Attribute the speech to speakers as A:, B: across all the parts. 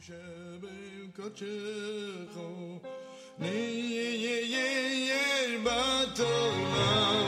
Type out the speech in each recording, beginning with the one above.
A: Yeah, yeah, yeah, yeah, yeah,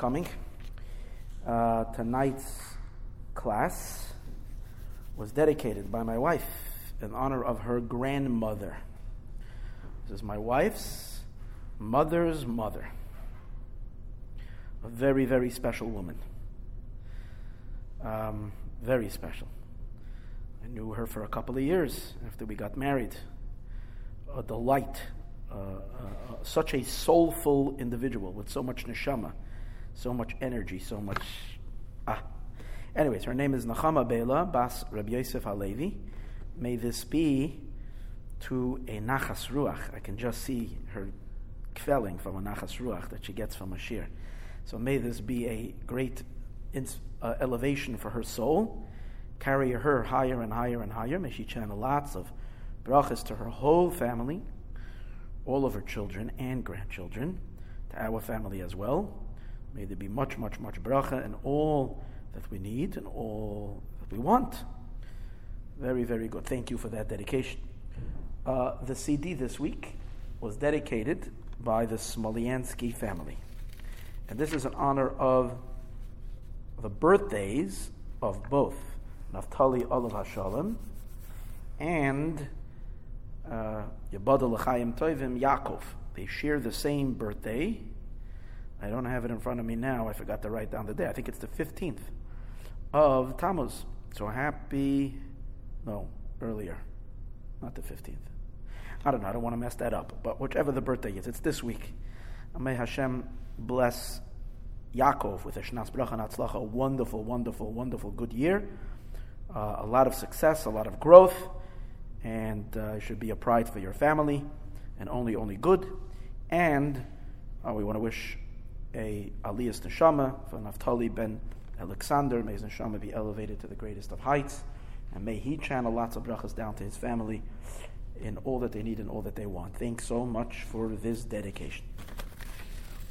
A: coming. Uh, tonight's class was dedicated by my wife in honor of her grandmother. This is my wife's mother's mother. A very, very special woman. Um, very special. I knew her for a couple of years after we got married. A delight uh, uh, such a soulful individual with so much neshama, so much energy, so much. Ah. Anyways, her name is Nachama Bela Bas Rabbi Yosef Halevi. May this be to a nachas ruach. I can just see her kvelling from a nachas ruach that she gets from a shir. So may this be a great uh, elevation for her soul. Carry her higher and higher and higher. May she channel lots of brachas to her whole family all of her children and grandchildren, to our family as well. May there be much, much, much bracha and all that we need and all that we want. Very, very good. Thank you for that dedication. Uh, the CD this week was dedicated by the Smolyansky family. And this is in honor of the birthdays of both Naftali Olav Hashalom and uh, Yabada L'chaim Tovim Yaakov. They share the same birthday. I don't have it in front of me now. I forgot to write down the day. I think it's the 15th of Tammuz. So happy, no, earlier, not the 15th. I don't know. I don't want to mess that up. But whichever the birthday is, it's this week. May Hashem bless Yaakov with a Shnas Bracha Natzlacha, a wonderful, wonderful, wonderful good year. Uh, a lot of success, a lot of growth and uh, it should be a pride for your family, and only only good. And uh, we want to wish a Aliyas Neshama for Naftali ben Alexander. May his Neshama be elevated to the greatest of heights, and may he channel lots of brachas down to his family in all that they need and all that they want. Thanks so much for this dedication.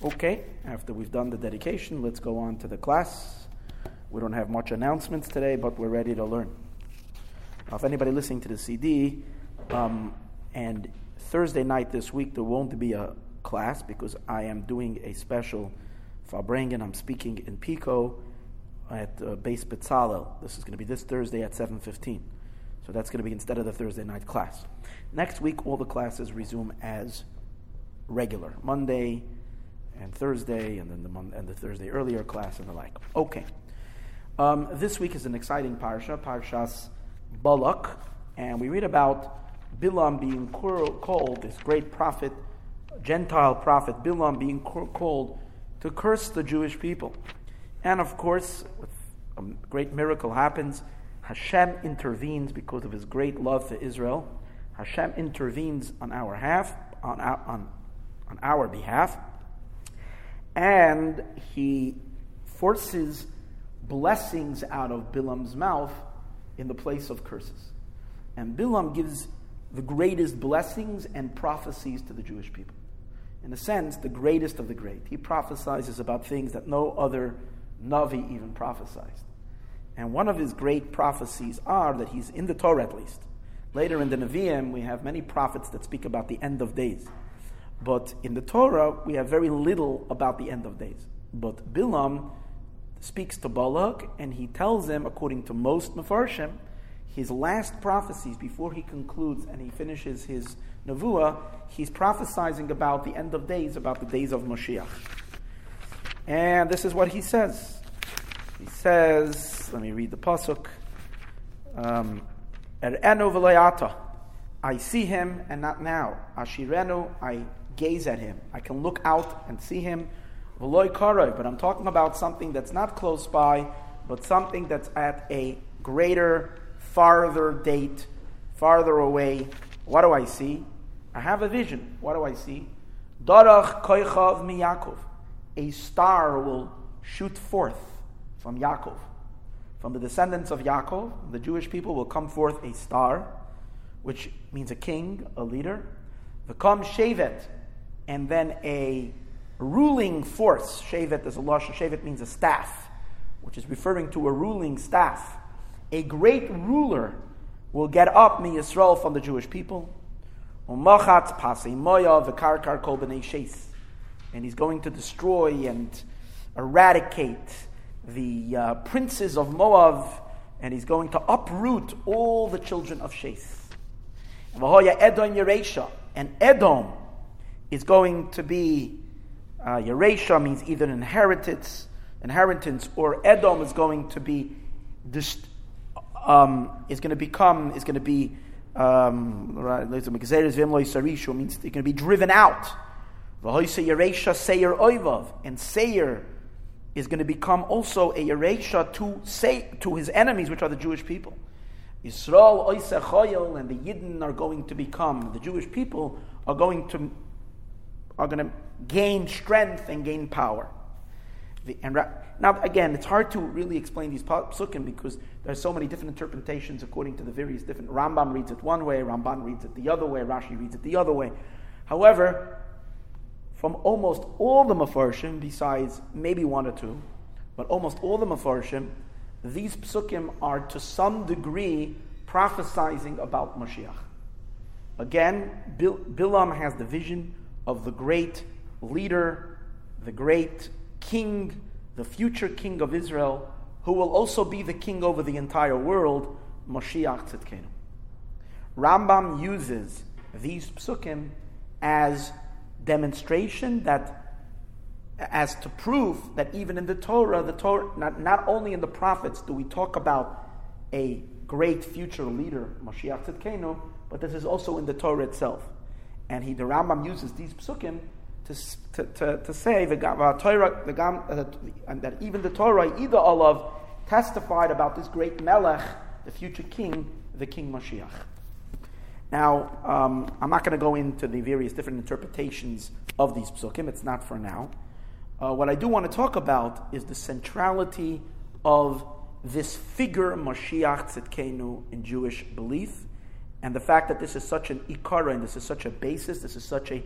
A: Okay, after we've done the dedication, let's go on to the class. We don't have much announcements today, but we're ready to learn. Now, if anybody listening to the CD, um, and Thursday night this week there won't be a class because I am doing a special Farbrengen. I'm speaking in Pico at uh, Base Betzalel. This is going to be this Thursday at 7.15. So that's going to be instead of the Thursday night class. Next week, all the classes resume as regular. Monday and Thursday, and then the, Mon- and the Thursday earlier class and the like. Okay. Um, this week is an exciting parsha, Parshas Balak, and we read about Bilam being called, this great prophet, Gentile prophet, Bilam being called to curse the Jewish people. And of course, a great miracle happens. Hashem intervenes because of his great love for Israel. Hashem intervenes on our half, on our, on, on our behalf, and he forces blessings out of Bilam's mouth in the place of curses. And Bilam gives the greatest blessings and prophecies to the Jewish people. In a sense, the greatest of the great. He prophesies about things that no other Navi even prophesied. And one of his great prophecies are that he's in the Torah at least. Later in the Nevi'im, we have many prophets that speak about the end of days. But in the Torah, we have very little about the end of days. But Bilam speaks to Balak and he tells him, according to most Mefarshim, his last prophecies before he concludes and he finishes his Nevuah, he's prophesizing about the end of days, about the days of Moshiach. And this is what he says. He says, let me read the pasuk. Um, I see him and not now. Ashirenu, I gaze at him. I can look out and see him. But I'm talking about something that's not close by, but something that's at a greater, farther date, farther away. What do I see? I have a vision. What do I see? Darach koichav mi Yaakov. A star will shoot forth from Yaakov. From the descendants of Yaakov, the Jewish people will come forth a star, which means a king, a leader. V'kam shevet, and then a ruling force. Shevet is a lashon. Shevet means a staff, which is referring to a ruling staff. A great ruler will get up mi Yisrael from the Jewish people. Kol b'nei and he's going to destroy and eradicate the uh, princes of Moab, and he's going to uproot all the children of Sheth. Edom and Edom is going to be uh, Yeresha means either inheritance, inheritance, or Edom is going to be dist- um, is going to become is going to be um, means they're going to be driven out. And Seir is going to become also a Yeresha to say to his enemies, which are the Jewish people. Yisrael and the Yidden are going to become the Jewish people are going to are going to gain strength and gain power. The, and now, again, it's hard to really explain these psukim because there are so many different interpretations according to the various different. Rambam reads it one way, Ramban reads it the other way, Rashi reads it the other way. However, from almost all the mafarshim, besides maybe one or two, but almost all the mafarshim, these psukim are to some degree prophesizing about Mashiach. Again, Bil- Bilam has the vision of the great leader, the great king, the future king of Israel, who will also be the king over the entire world, Moshiach Tzidkenu. Rambam uses these psukim as demonstration that as to prove that even in the Torah, the Torah not, not only in the prophets do we talk about a great future leader, Mashiach Tzidkenu, but this is also in the Torah itself. And he, the Rambam uses these psukim to, to, to, to say the, Torah, uh, and that even the Torah, either Olav, testified about this great Melech, the future king, the King Mashiach. Now, um, I'm not going to go into the various different interpretations of these psukim. It's not for now. Uh, what I do want to talk about is the centrality of this figure, Mashiach Tzidkenu, in Jewish belief, and the fact that this is such an ikara, and this is such a basis, this is such a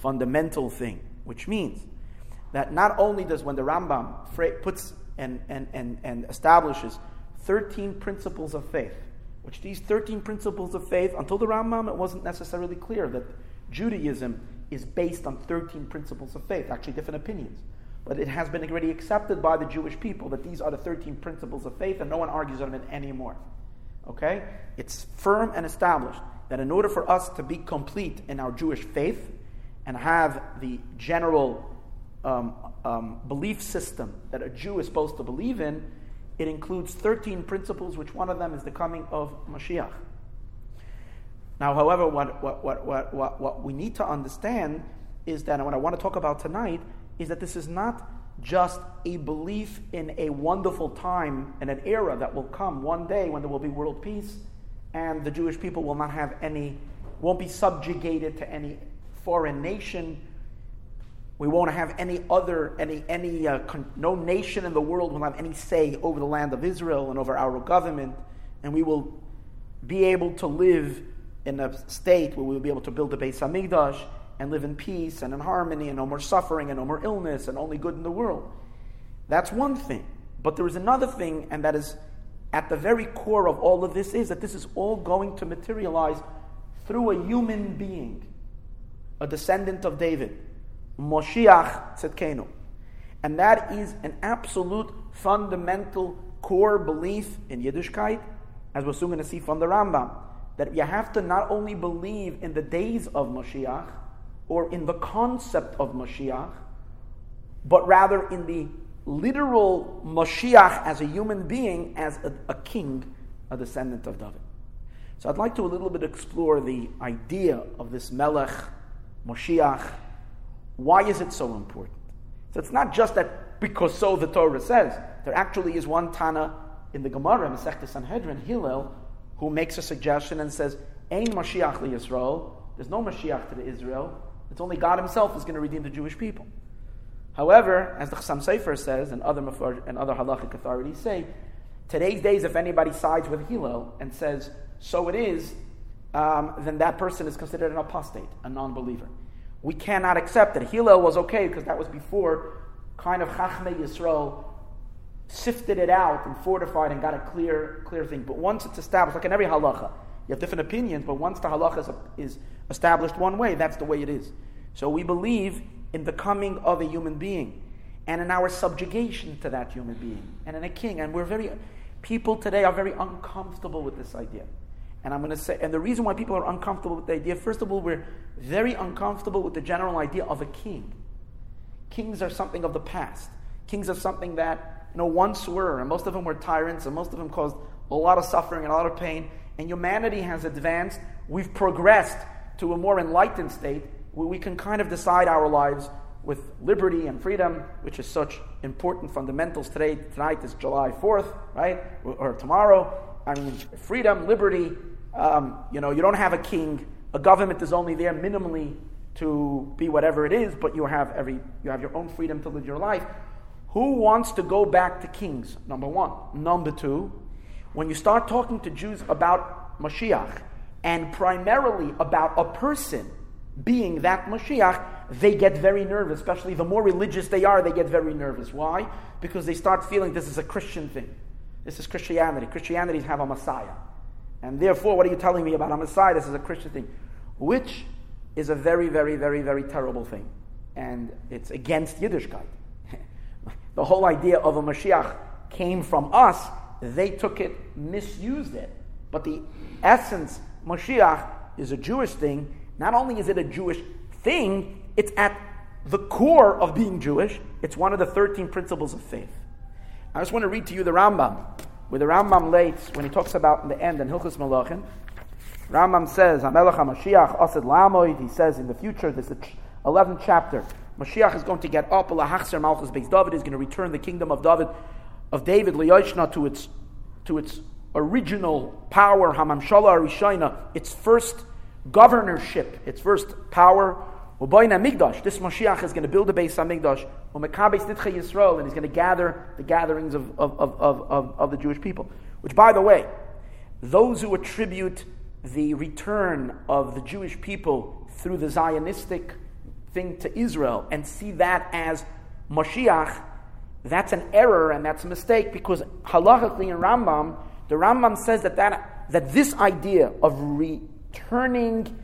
A: fundamental thing, which means that not only does when the Rambam puts and, and, and, and establishes 13 principles of faith, which these 13 principles of faith, until the Rambam, it wasn't necessarily clear that Judaism is based on 13 principles of faith, actually, different opinions. But it has been already accepted by the Jewish people that these are the 13 principles of faith, and no one argues on it anymore. Okay? It's firm and established that in order for us to be complete in our Jewish faith and have the general um, um, belief system that a Jew is supposed to believe in, it includes 13 principles, which one of them is the coming of Mashiach. Now, however, what, what, what, what, what, what we need to understand is that, and what I want to talk about tonight, is that this is not just a belief in a wonderful time and an era that will come one day when there will be world peace and the Jewish people will not have any, won't be subjugated to any foreign nation. We won't have any other, any, any, uh, con- no nation in the world will have any say over the land of Israel and over our government, and we will be able to live in a state where we will be able to build a Beis Hamikdash and live in peace and in harmony and no more suffering and no more illness and only good in the world. That's one thing. But there is another thing, and that is at the very core of all of this is that this is all going to materialize through a human being, a descendant of David, Moshiach Tzedkenu. And that is an absolute fundamental core belief in Yiddishkeit, as we're soon going to see from the Rambam, that you have to not only believe in the days of Moshiach, or in the concept of Moshiach, but rather in the literal Moshiach as a human being, as a, a king, a descendant of David. So I'd like to a little bit explore the idea of this Melech, Moshiach. Why is it so important? So it's not just that because so the Torah says. There actually is one Tana in the Gemara, Masechta Sanhedrin, Hillel, who makes a suggestion and says, Ain Mashiach li Yisrael. There's no Mashiach to the Israel. It's only God Himself is going to redeem the Jewish people. However, as the Chassam Sofer says, and other and other halachic authorities say, today's days, if anybody sides with Hillel and says so it is, um, then that person is considered an apostate, a non-believer. We cannot accept that Hillel was okay because that was before kind of Chachmei Yisrael sifted it out and fortified and got a clear, clear thing. But once it's established, like in every halacha, you have different opinions, but once the halacha is, is established one way, that's the way it is. So we believe in the coming of a human being and in our subjugation to that human being and in a king. And we're very, people today are very uncomfortable with this idea. And I'm going to say, and the reason why people are uncomfortable with the idea, first of all, we're very uncomfortable with the general idea of a king. Kings are something of the past. Kings are something that, you know, once were, and most of them were tyrants, and most of them caused a lot of suffering and a lot of pain. And humanity has advanced. We've progressed to a more enlightened state where we can kind of decide our lives with liberty and freedom, which is such important fundamentals today. Tonight is July 4th, right? Or tomorrow. I mean, freedom, liberty, um, you know, you don't have a king. A government is only there minimally to be whatever it is, but you have every you have your own freedom to live your life. Who wants to go back to kings? Number one. Number two, when you start talking to Jews about Mashiach and primarily about a person being that Mashiach, they get very nervous. Especially the more religious they are, they get very nervous. Why? Because they start feeling this is a Christian thing. This is Christianity. Christianities have a Messiah. And therefore, what are you telling me about a Messiah? This is a Christian thing, which is a very, very, very, very terrible thing. And it's against Yiddishkeit. the whole idea of a Mashiach came from us. They took it, misused it. But the essence, Mashiach, is a Jewish thing. Not only is it a Jewish thing, it's at the core of being Jewish. It's one of the 13 principles of faith. I just want to read to you the Rambam where the Rambam lates, when he talks about in the end in Hilchus Melachim, Rambam says, HaMelech HaMashiach Asid Lamoid, he says in the future, this is the 11th chapter, Mashiach is going to get up, Malchus Beis David is going to return the kingdom of David, of David, Liyoshna, to its, to its original power, Hamamshala Arishayna, its first governorship, its first power, Migdash, this Mashiach is going to build a base on Migdash, And he's going to gather the gatherings of, of, of, of, of the Jewish people. Which, by the way, those who attribute the return of the Jewish people through the Zionistic thing to Israel and see that as Moshiach, that's an error and that's a mistake because halachically in Rambam, the Rambam says that, that, that this idea of returning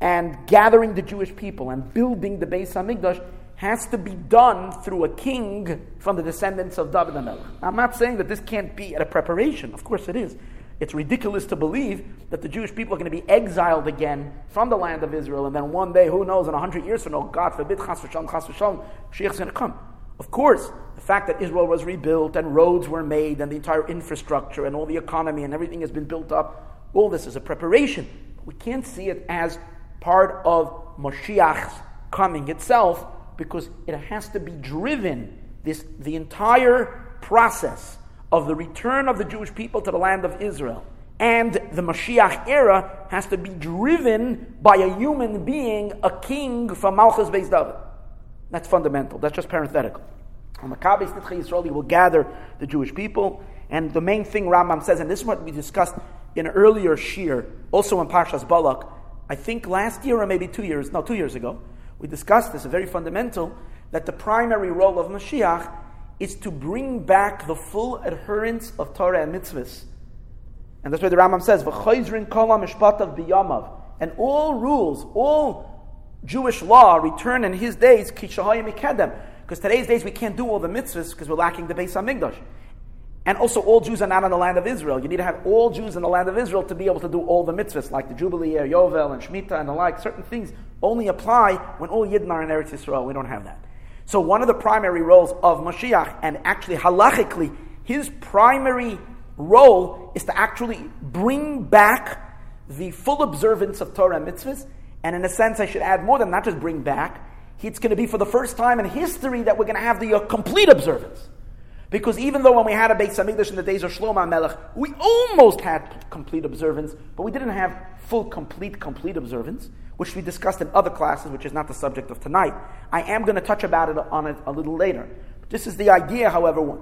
A: and gathering the Jewish people and building the Beis Hamikdash has to be done through a king from the descendants of David HaMelech. I'm not saying that this can't be at a preparation. Of course it is. It's ridiculous to believe that the Jewish people are going to be exiled again from the land of Israel, and then one day, who knows, in a hundred years from now, God forbid, chas v'shalom, chas v'shalom, Mashiach is going to come. Of course, the fact that Israel was rebuilt and roads were made and the entire infrastructure and all the economy and everything has been built up, all this is a preparation. We can't see it as part of Mashiach's coming itself because it has to be driven, this, the entire process of the return of the Jewish people to the land of Israel and the Mashiach era has to be driven by a human being, a king from Malchus Beis David. That's fundamental. That's just parenthetical. On Mekabetz Nidchei Yisrael, will gather the Jewish people. And the main thing Rambam says, and this is what we discussed in earlier shir, also in Parshas Balak, I think last year or maybe two years, no, two years ago, we discussed this, very fundamental, that the primary role of Mashiach is to bring back the full adherence of Torah and mitzvahs. And that's why the Rambam says, biyamav. And all rules, all Jewish law return in his days. Because today's days we can't do all the mitzvahs because we're lacking the base Beis HaMikdash. And also, all Jews are not in the land of Israel. You need to have all Jews in the land of Israel to be able to do all the mitzvahs, like the Jubilee Yovel, and Shemitah, and the like. Certain things only apply when all Yidden are in Eretz Israel. We don't have that. So one of the primary roles of Mashiach, and actually halachically, his primary role is to actually bring back the full observance of Torah and mitzvahs. And in a sense, I should add more than not just bring back. It's going to be for the first time in history that we're going to have the uh, complete observance. Because even though when we had a Beit Hamikdash in the days of Shlomo Melech, we almost had complete observance, but we didn't have full, complete, complete observance, which we discussed in other classes, which is not the subject of tonight. I am going to touch about it on it a little later. This is the idea, however,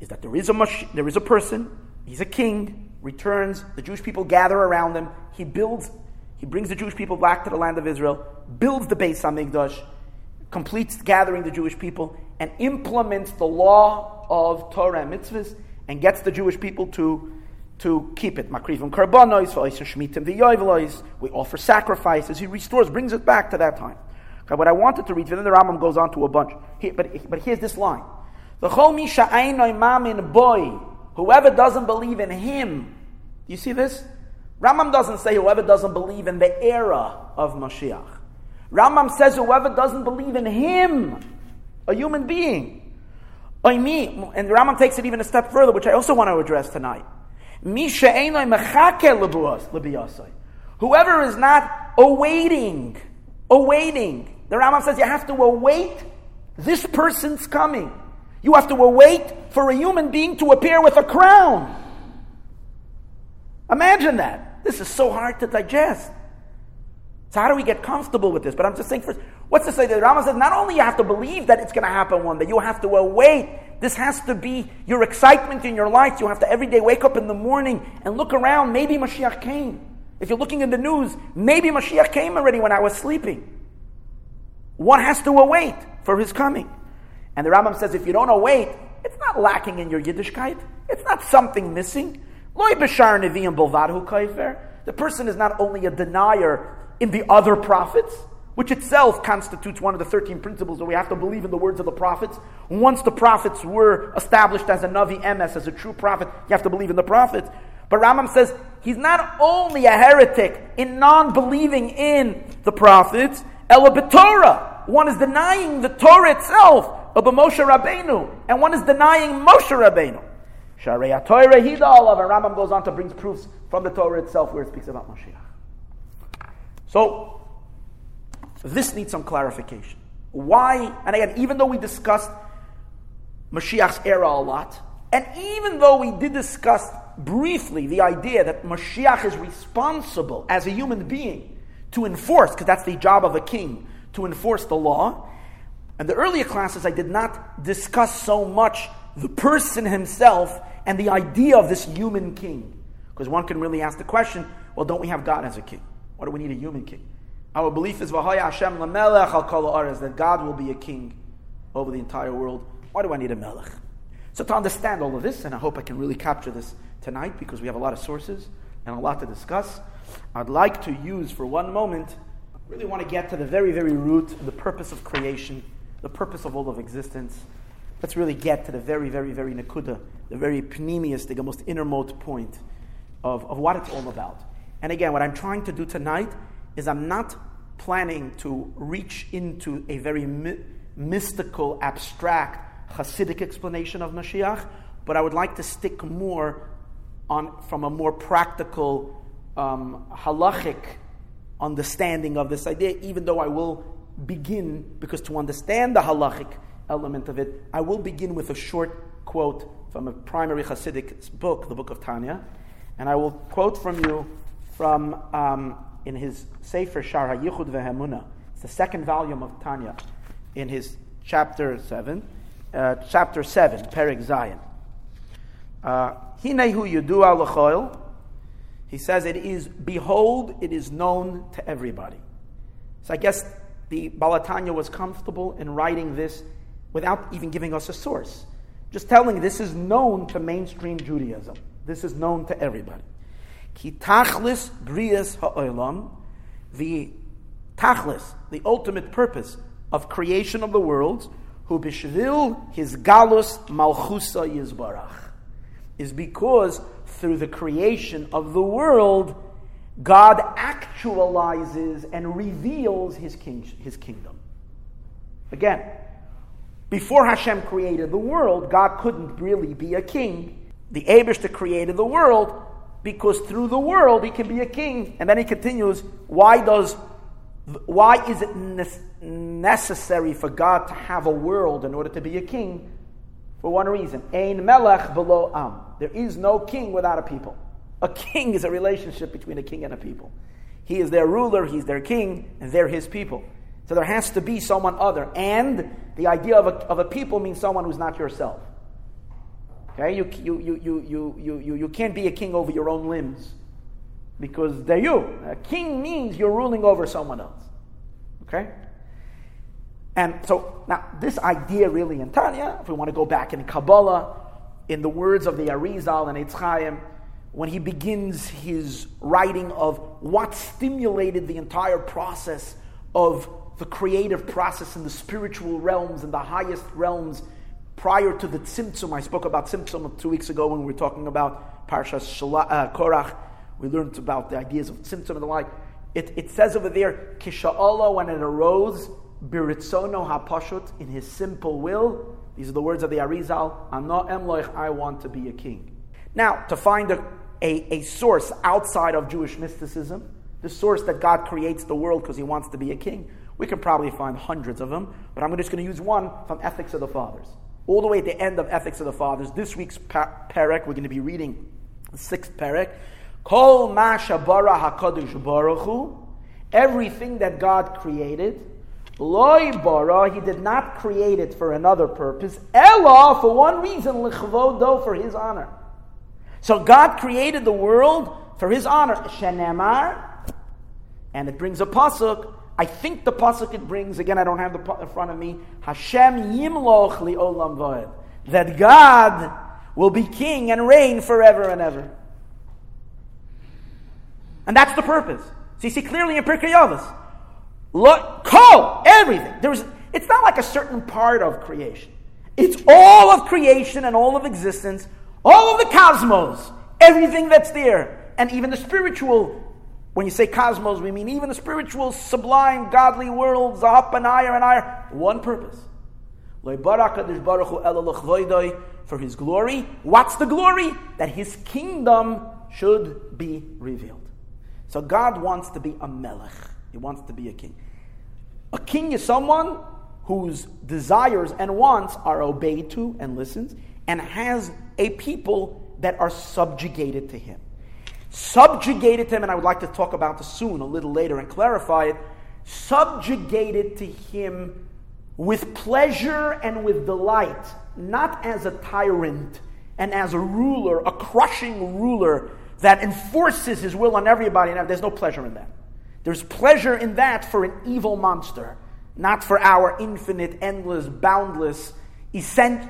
A: is that there is a there is a person, he's a king, returns, the Jewish people gather around him, he builds, he brings the Jewish people back to the land of Israel, builds the Beit Hamikdash, completes gathering the Jewish people, and implements the law of Torah and mitzvahs and gets the Jewish people to, to keep it. We offer sacrifices. He restores, brings it back to that time. Okay, what I wanted to read, then the Rambam goes on to a bunch. Here, but, but here's this line. The boy, whoever doesn't believe in him. You see this? Rambam doesn't say whoever doesn't believe in the era of Mashiach. Rambam says whoever doesn't believe in him, a human being. I mean, and Rambam takes it even a step further, which I also want to address tonight. Whoever is not awaiting, awaiting, the Rambam says you have to await this person's coming. You have to await for a human being to appear with a crown. Imagine that. This is so hard to digest. So how do we get comfortable with this? But I'm just saying first, what's to say that Rama says not only you have to believe that it's going to happen one day, you have to await. This has to be your excitement in your life. You have to every day wake up in the morning and look around. Maybe Mashiach came. If you're looking in the news, maybe Mashiach came already when I was sleeping. One has to await for his coming. And the Rambam says if you don't await, it's not lacking in your Yiddishkeit. It's not something missing. The person is not only a denier in the other prophets, which itself constitutes one of the 13 principles that we have to believe in the words of the prophets. Once the prophets were established as a Navi Emes, as a true prophet, you have to believe in the prophets. But Rambam says he's not only a heretic in non believing in the prophets, Torah. One is denying the Torah itself of Moshe Rabbeinu, and one is denying Moshe Rabbeinu. Sharei Torah Hidal, and Rambam goes on to bring proofs from the Torah itself where it speaks about Moshiach. So, this needs some clarification. Why, and again, even though we discussed Mashiach's era a lot, and even though we did discuss briefly the idea that Mashiach is responsible as a human being to enforce, because that's the job of a king, to enforce the law, and the earlier classes I did not discuss so much the person himself and the idea of this human king. Because one can really ask the question well, don't we have God as a king? Why do we need a human king? Our belief is Hashem lamelech al that God will be a king over the entire world. Why do I need a melech? So to understand all of this, and I hope I can really capture this tonight because we have a lot of sources and a lot to discuss, I'd like to use for one moment, really want to get to the very, very root, the purpose of creation, the purpose of all of existence. Let's really get to the very, very, very nakuda, the very pnimius, the most innermost point of, of what it's all about. And again, what I'm trying to do tonight is I'm not planning to reach into a very mi- mystical, abstract Hasidic explanation of Mashiach, but I would like to stick more on from a more practical, um, halachic understanding of this idea, even though I will begin, because to understand the halachic element of it, I will begin with a short quote from a primary Hasidic book, the book of Tanya, and I will quote from you from um, in his Sefer Shar HaYichud Ve'Hemuna. It's the second volume of Tanya in his chapter 7, uh, chapter 7, Perik Zayin. Uh, Hinehu Yudua L'choil. He says it is, behold, it is known to everybody. So I guess the Balatanya was comfortable in writing this without even giving us a source. Just telling this is known to mainstream Judaism. This is known to everybody. Ki tachlis brias ha'olam, the tachlis, the ultimate purpose of creation of the worlds, who bishvil his galus malchusa yizbarach, is because through the creation of the world, God actualizes and reveals his, king, his kingdom. Again, Before Hashem created the world, God couldn't really be a king. The Abishta created the world because through the world he can be a king. And then he continues, why does why is it necessary for God to have a world in order to be a king? For one reason. Ein melech b'lo am. There is no king without a people. A king is a relationship between a king and a people. He is their ruler, he's their king, and they're his people. So there has to be someone other. And the idea of a, of a people means someone who's not yourself. Okay? You, you, you, you, you, you, you can't be a king over your own limbs because they're you. A king means you're ruling over someone else. Okay? And so now this idea really in Tanya, if we want to go back in Kabbalah, in the words of the Arizal and Eitz Chaim, when he begins his writing of what stimulated the entire process of the creative process in the spiritual realms and the highest realms prior to the Tzimtzum. I spoke about Tzimtzum two weeks ago when we were talking about Parshas uh, Korach. We learned about the ideas of Tzimtzum and the like. It, it says over there, Kisha'Allah, when it arose, Biritzono HaPashut, in his simple will. These are the words of the Arizal. Ano Emloich, I want to be a king. Now, to find a, a, a source outside of Jewish mysticism, the source that God creates the world because he wants to be a king, we can probably find hundreds of them, but I'm just going to use one from Ethics of the Fathers. All the way at the end of Ethics of the Fathers, this week's parak, we're going to be reading the sixth parak. Kol ma shabara hakadosh baruch Hu, everything that God created, loy bara, He did not create it for another purpose. Ella, for one reason, lichvodo, for His honor. So God created the world for His honor. Shenemar, and it brings a pasuk. I think the pasuk it brings again. I don't have the in front of me. Hashem yimloch olam v'ed. That God will be king and reign forever and ever. And that's the purpose. So you see clearly in Pirkei Avos. Look, call everything. There's. It's not like a certain part of creation. It's all of creation and all of existence, all of the cosmos, everything that's there, and even the spiritual when you say cosmos, we mean even the spiritual, sublime, godly world, Zahap and Ayar and Ayar, one purpose. For his glory. What's the glory? That his kingdom should be revealed. So God wants to be a melech. He wants to be a king. A king is someone whose desires and wants are obeyed to and listens, and has a people that are subjugated to him subjugated to him, and I would like to talk about this soon, a little later, and clarify it, subjugated to him with pleasure and with delight, not as a tyrant and as a ruler, a crushing ruler that enforces his will on everybody. Now, there's no pleasure in that. There's pleasure in that for an evil monster, not for our infinite, endless, boundless, essential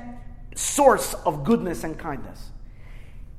A: source of goodness and kindness.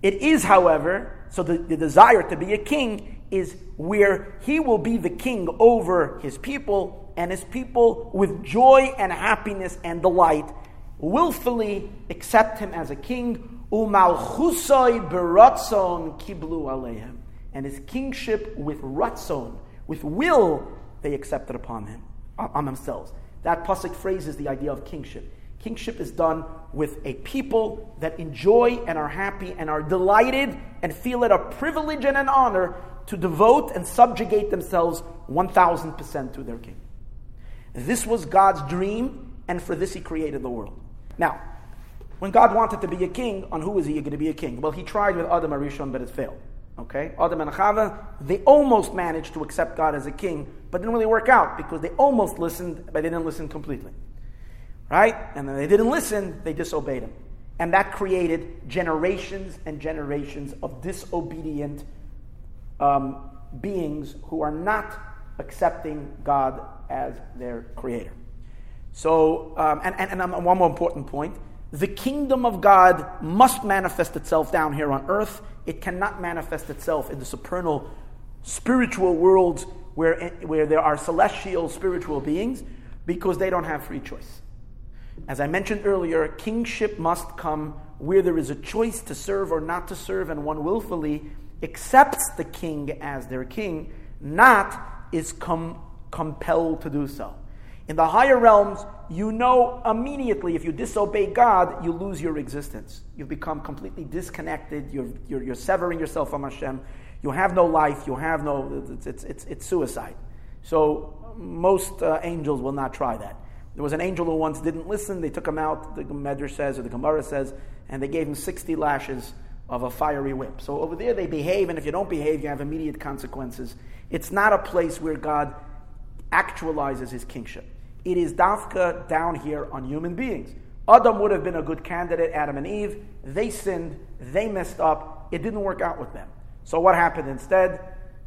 A: It is, however, so the, the desire to be a king is where he will be the king over his people, and his people, with joy and happiness and delight, willfully accept him as a king. Umalchusoi beratzon kiblu alehem. And his kingship with ratzon, with will, they accepted upon him, on themselves. That pasuk phrases the idea of kingship. Kingship is done with a people that enjoy and are happy and are delighted and feel it a privilege and an honor to devote and subjugate themselves 1000% to their king. This was God's dream, and for this he created the world. Now, when God wanted to be a king, on who is he going to be a king? Well, he tried with Adam Arishon, but it failed. Okay? Adam and Chava, they almost managed to accept God as a king, but didn't really work out because they almost listened, but they didn't listen completely. Right? And then they didn't listen, they disobeyed him. And that created generations and generations of disobedient um, beings who are not accepting God as their creator. So, um, and, and, and one more important point the kingdom of God must manifest itself down here on earth. It cannot manifest itself in the supernal spiritual worlds where, where there are celestial spiritual beings because they don't have free choice. As I mentioned earlier, kingship must come where there is a choice to serve or not to serve, and one willfully accepts the king as their king, not is com- compelled to do so. In the higher realms, you know immediately if you disobey God, you lose your existence. You've become completely disconnected. You're, you're, you're severing yourself from Hashem. You have no life. You have no, it's, it's, it's, it's suicide. So most uh, angels will not try that. There was an angel who once didn't listen. They took him out, the Medrash says, or the Gemara says, and they gave him 60 lashes of a fiery whip. So over there they behave, and if you don't behave, you have immediate consequences. It's not a place where God actualizes his kingship. It is dafka down here on human beings. Adam would have been a good candidate, Adam and Eve. They sinned, they messed up, it didn't work out with them. So what happened instead?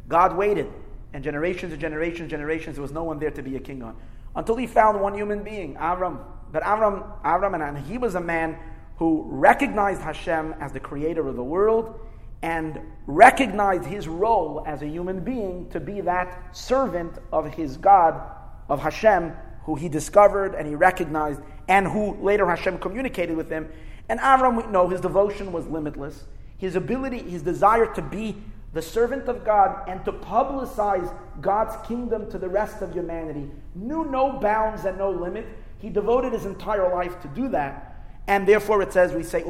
A: God waited, and generations and generations, and generations, there was no one there to be a king on. Until he found one human being, Avram. But Avram, Avram, and he was a man who recognized Hashem as the creator of the world and recognized his role as a human being to be that servant of his God, of Hashem, who he discovered and he recognized, and who later Hashem communicated with him. And Avram, we know his devotion was limitless. His ability, his desire to be the servant of God and to publicize God's kingdom to the rest of humanity knew no bounds and no limit. He devoted his entire life to do that. And therefore it says, we say,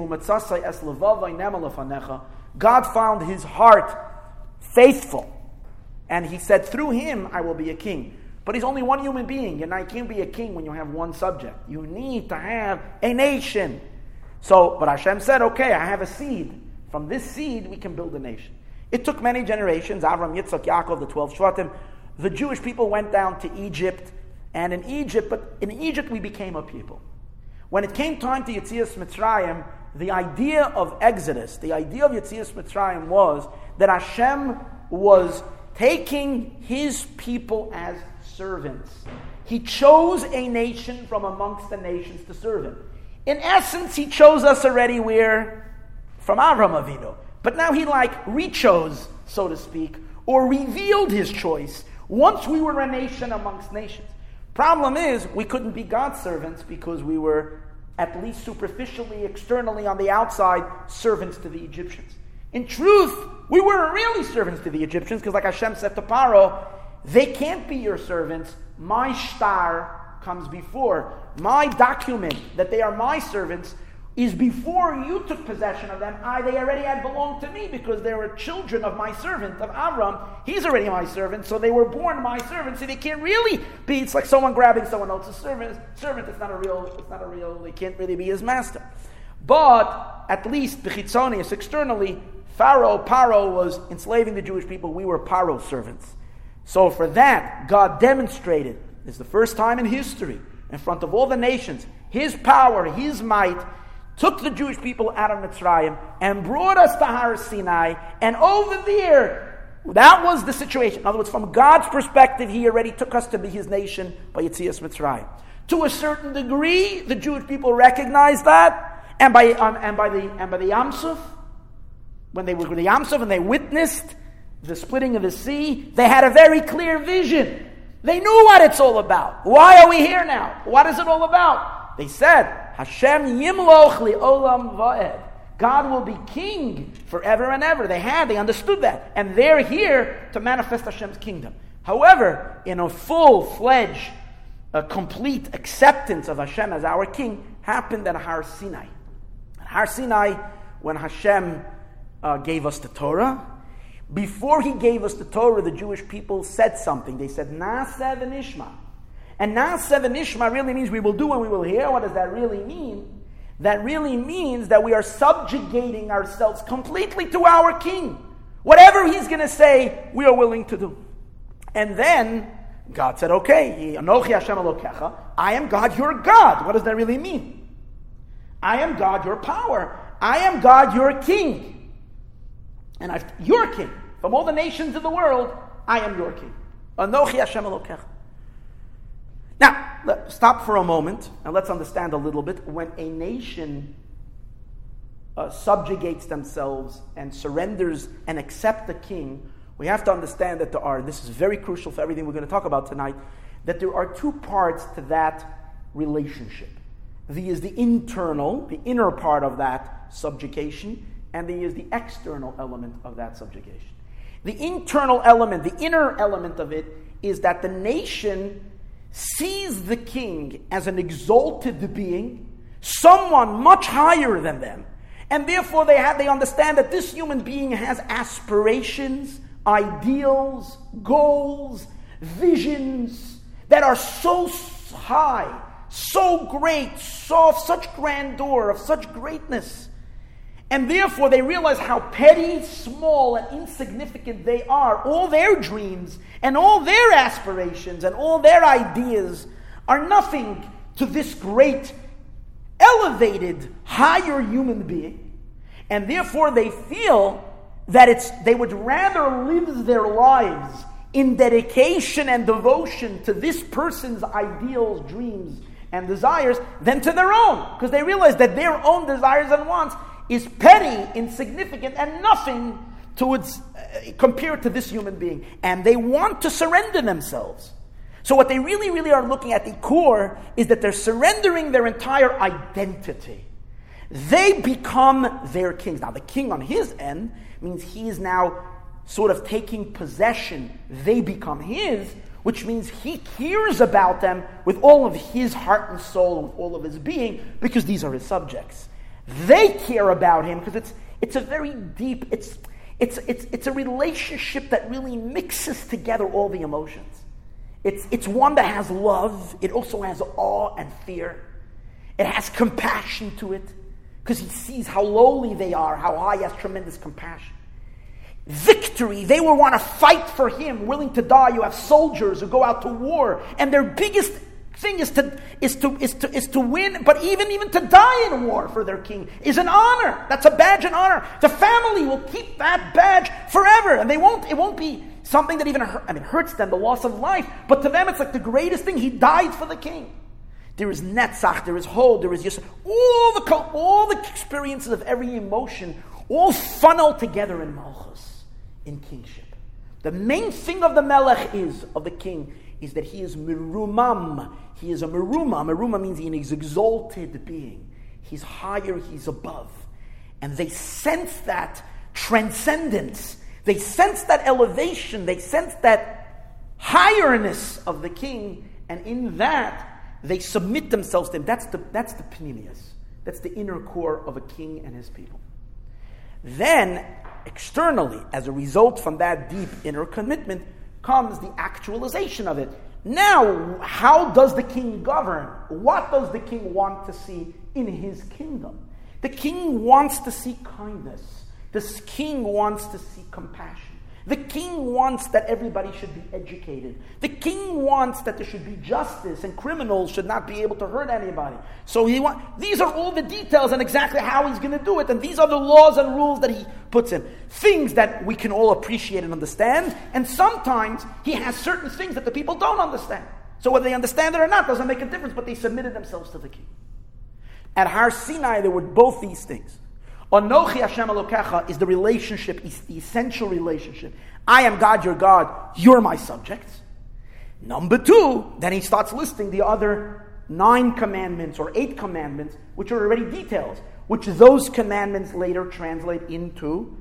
A: God found his heart faithful. And he said, through him I will be a king. But he's only one human being. And you can't be a king when you have one subject. You need to have a nation. So, but Hashem said, okay, I have a seed. From this seed, we can build a nation. It took many generations. Avram, Yitzchak, Yaakov, the 12 Shvatim. The Jewish people went down to Egypt. And in Egypt, but in Egypt, we became a people. When it came time to Yitzias Mitzrayim, the idea of Exodus, the idea of Yitzias Mitzrayim was that Hashem was taking his people as servants. He chose a nation from amongst the nations to serve him. In essence, he chose us already where? From Avram Avinu. But now he like re-chose, so to speak, or revealed his choice once we were a nation amongst nations. Problem is, we couldn't be God's servants because we were, at least superficially, externally, on the outside, servants to the Egyptians. In truth, we weren't really servants to the Egyptians because, like Hashem said to Paro, they can't be your servants. My shtar comes before. My document that they are my servants is before you took possession of them, I they already had belonged to me because they were children of my servant, of Avram. He's already my servant, so they were born my servant, So they can't really be. It's like someone grabbing someone else's servant. Servant. It's not a real. It's not a real. They can't really be his master. But at least bechitzonius externally, Pharaoh Paro was enslaving the Jewish people. We were Paro's servants. So for that, God demonstrated. It's the first time in history, in front of all the nations, His power, His might took the Jewish people out of Mitzrayim and brought us to Har Sinai. And over there, that was the situation. In other words, from God's perspective, He already took us to be His nation by Yitzias Mitzrayim. To a certain degree, the Jewish people recognized that, and by um, and by the and by the Yamsuf, when they were with the Yamsuf and they witnessed the splitting of the sea, they had a very clear vision. They knew what it's all about. Why are we here now? What is it all about? They said, Hashem yimloch li olam va'ed. God will be king forever and ever. They had, they understood that. And they're here to manifest Hashem's kingdom. However, in a full fledged, a complete acceptance of Hashem as our king happened at Har Sinai. At Har Sinai, when Hashem uh, gave us the Torah, before he gave us the Torah, the Jewish people said something. They said, Naaseh v'nishma. And Naaseh v'nishma really means we will do and we will hear. What does that really mean? That really means that we are subjugating ourselves completely to our king. Whatever he's going to say, we are willing to do. And then God said, okay, I am God, your God. What does that really mean? I am God, your power. I am God, your king. And I've, your king. From all the nations of the world, I am your king. Anochi Hashem Elokecha. Now, let, stop for a moment and let's understand a little bit. When a nation uh, subjugates themselves and surrenders and accepts the king, we have to understand that there are, and this is very crucial for everything we're going to talk about tonight, that there are two parts to that relationship. The is the internal, the inner part of that subjugation, and the is the external element of that subjugation. The internal element, the inner element of it, is that the nation sees the king as an exalted being, someone much higher than them. And therefore they have they understand that this human being has aspirations, ideals, goals, visions that are so high, so great, so of such grandeur, of such greatness. And therefore, they realize how petty, small, and insignificant they are. All their dreams and all their aspirations and all their ideas are nothing to this great, elevated, higher human being. And therefore, they feel that it's, they would rather live their lives in dedication and devotion to this person's ideals, dreams, and desires than to their own. Because they realize that their own desires and wants is petty, insignificant, and nothing towards uh, compared to this human being. And they want to surrender themselves. So what they really, really are looking at the core is that they're surrendering their entire identity. They become their kings. Now, the king on his end means he is now sort of taking possession. They become his, which means he cares about them with all of his heart and soul, with all of his being, because these are his subjects. They care about him because it's, it's a very deep, it's, it's, it's, it's a relationship that really mixes together all the emotions. It's, it's one that has love, it also has awe and fear. It has compassion to it because he sees how lowly they are, how high he has tremendous compassion. Victory, they will want to fight for him, willing to die. You have soldiers who go out to war, and their biggest thing is to, is to, is to, is to win, but even, even to die in war for their king is an honor. That's a badge and honor. The family will keep that badge forever, and they won't, it won't be something that even I mean, hurts them, the loss of life, but to them it's like the greatest thing. He died for the king. There is netzach, there is hold, there is yisr. All the, all the experiences of every emotion all funneled together in malchus, in kingship. The main thing of the melech is, of the king, is that he is mirumam. He is a miruma. Miruma means he is exalted being. He's higher, he's above. And they sense that transcendence. They sense that elevation. They sense that higherness of the king. And in that, they submit themselves to him. That's the, that's the pnimius. That's the inner core of a king and his people. Then, externally, as a result from that deep inner commitment, comes the actualization of it. Now, how does the king govern? What does the king want to see in his kingdom? The king wants to see kindness. This king wants to see compassion. The king wants that everybody should be educated. The king wants that there should be justice and criminals should not be able to hurt anybody. So he want, these are all the details and exactly how he's going to do it. And these are the laws and rules that he puts in. Things that we can all appreciate and understand. And sometimes he has certain things that the people don't understand. So whether they understand it or not doesn't make a difference, but they submitted themselves to the king. At Har Sinai, there were both these things. Anochi Hashem Elokecha is the relationship, is the essential relationship. I am God, your God, you're my subjects. Number two, then he starts listing the other nine commandments or eight commandments, which are already details, which those commandments later translate into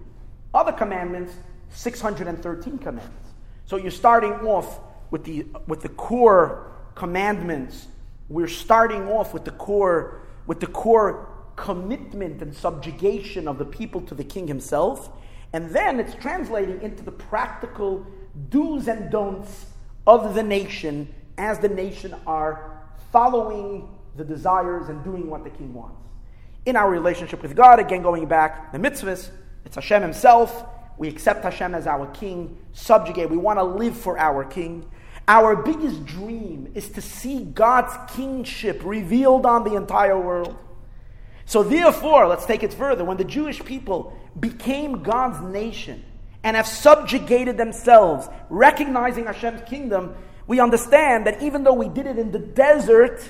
A: other commandments, 613 commandments. So you're starting off with the, with the core commandments. We're starting off with the core, with the core commitment and subjugation of the people to the king himself. And then it's translating into the practical do's and don'ts of the nation as the nation are following the desires and doing what the king wants. In our relationship with God, again going back, the mitzvahs, it's Hashem himself. We accept Hashem as our king, subjugate. We want to live for our king. Our biggest dream is to see God's kingship revealed on the entire world. So, therefore, let's take it further. When the Jewish people became God's nation and have subjugated themselves, recognizing Hashem's kingdom, we understand that even though we did it in the desert,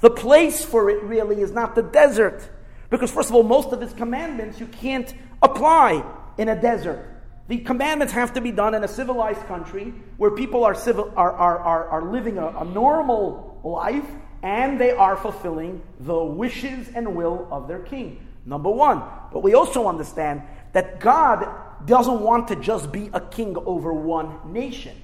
A: the place for it really is not the desert. Because, first of all, most of his commandments you can't apply in a desert. The commandments have to be done in a civilized country where people are, civil, are, are, are, are living a, a normal life and they are fulfilling the wishes and will of their king. Number one. But we also understand that God doesn't want to just be a king over one nation.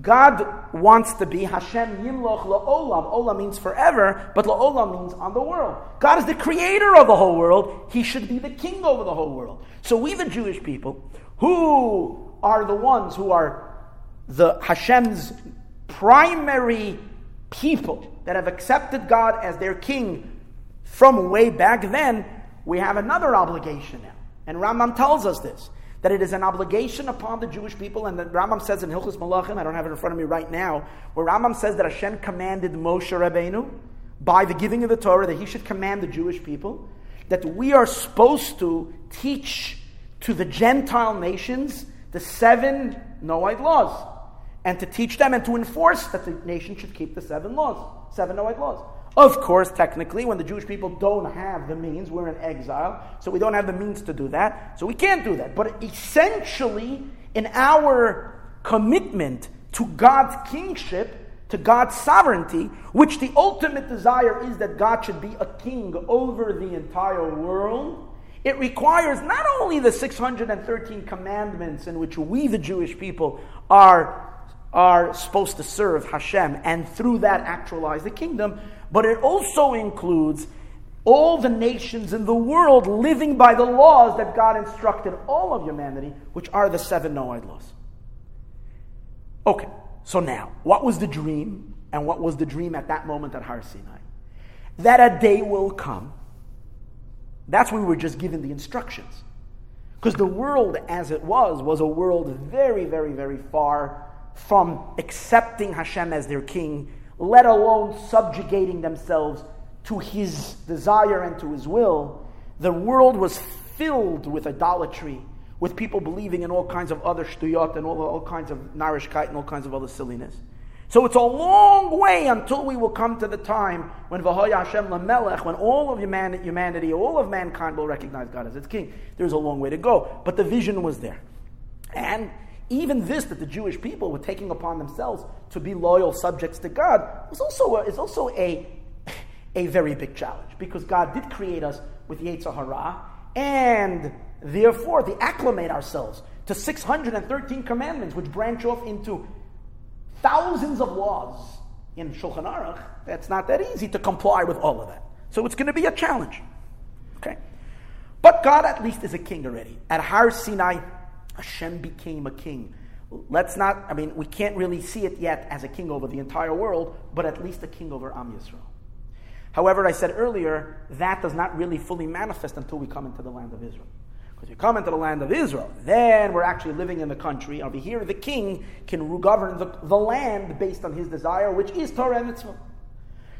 A: God wants to be Hashem Yimloch La'olam. Olam means forever, but La'olam means on the world. God is the creator of the whole world. He should be the king over the whole world. So we, the Jewish people, who are the ones who are the Hashem's primary people that have accepted God as their king from way back then, we have another obligation now. And Rambam tells us this that it is an obligation upon the Jewish people, and that Rambam says in Hilchos Melachim, I don't have it in front of me right now, where Rambam says that Hashem commanded Moshe Rabbeinu by the giving of the Torah that he should command the Jewish people that we are supposed to teach to the Gentile nations the seven Noahide laws, and to teach them and to enforce that the nation should keep the seven laws, seven Noahide laws. Of course, technically, when the Jewish people don't have the means, we're in exile, so we don't have the means to do that, so we can't do that. But essentially, in our commitment to God's kingship, to God's sovereignty, which the ultimate desire is that God should be a king over the entire world, it requires not only the 613 commandments in which we, the Jewish people, are are supposed to serve Hashem and through that actualize the kingdom, but it also includes all the nations in the world living by the laws that God instructed all of humanity, which are the seven Noahide laws. Okay, so now, what was the dream? And what was the dream at that moment at Har Sinai? That a day will come. That's when we were just given the instructions. Because the world as it was was a world very, very, very far from accepting Hashem as their king let alone subjugating themselves to his desire and to his will, the world was filled with idolatry, with people believing in all kinds of other shtuyot and all, all kinds of narishkeit and all kinds of other silliness. So it's a long way until we will come to the time when V'hoya Hashem Lamelech, when all of humanity, all of mankind will recognize God as its king. There's a long way to go, but the vision was there. And even this that the Jewish people were taking upon themselves to be loyal subjects to God was also a, is also a, a very big challenge because God did create us with Yetzer Hara, and therefore to acclimate ourselves to 613 commandments which branch off into thousands of laws in Shulchan Aruch, that's not that easy to comply with all of that. So it's going to be a challenge. Okay? But God at least is a king already. At Har Sinai, Hashem became a king. Let's not, I mean, we can't really see it yet as a king over the entire world, but at least a king over Am Yisrael. However, I said earlier, that does not really fully manifest until we come into the land of Israel. Because we come into the land of Israel, then we're actually living in the country. Over here, the king can govern the, the land based on his desire, which is Torah and Mitzvah.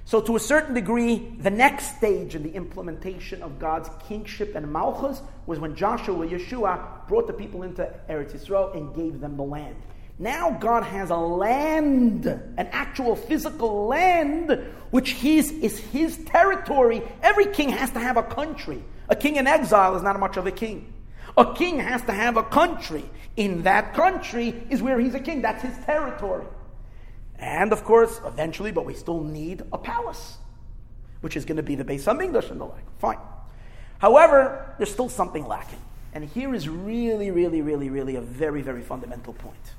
A: So, to a certain degree, the next stage in the implementation of God's kingship and malchus was when Joshua, Yeshua, brought the people into Eretz Yisrael and gave them the land. Now God has a land, an actual physical land, which is his territory. Every king has to have a country. A king in exile is not much of a king. A king has to have a country. In that country is where he's a king. That's his territory. And of course, eventually, but we still need a palace, which is going to be the Beis Hamikdash and the like. Fine. However, there's still something lacking. And here is really, really, really, really a very, very fundamental point.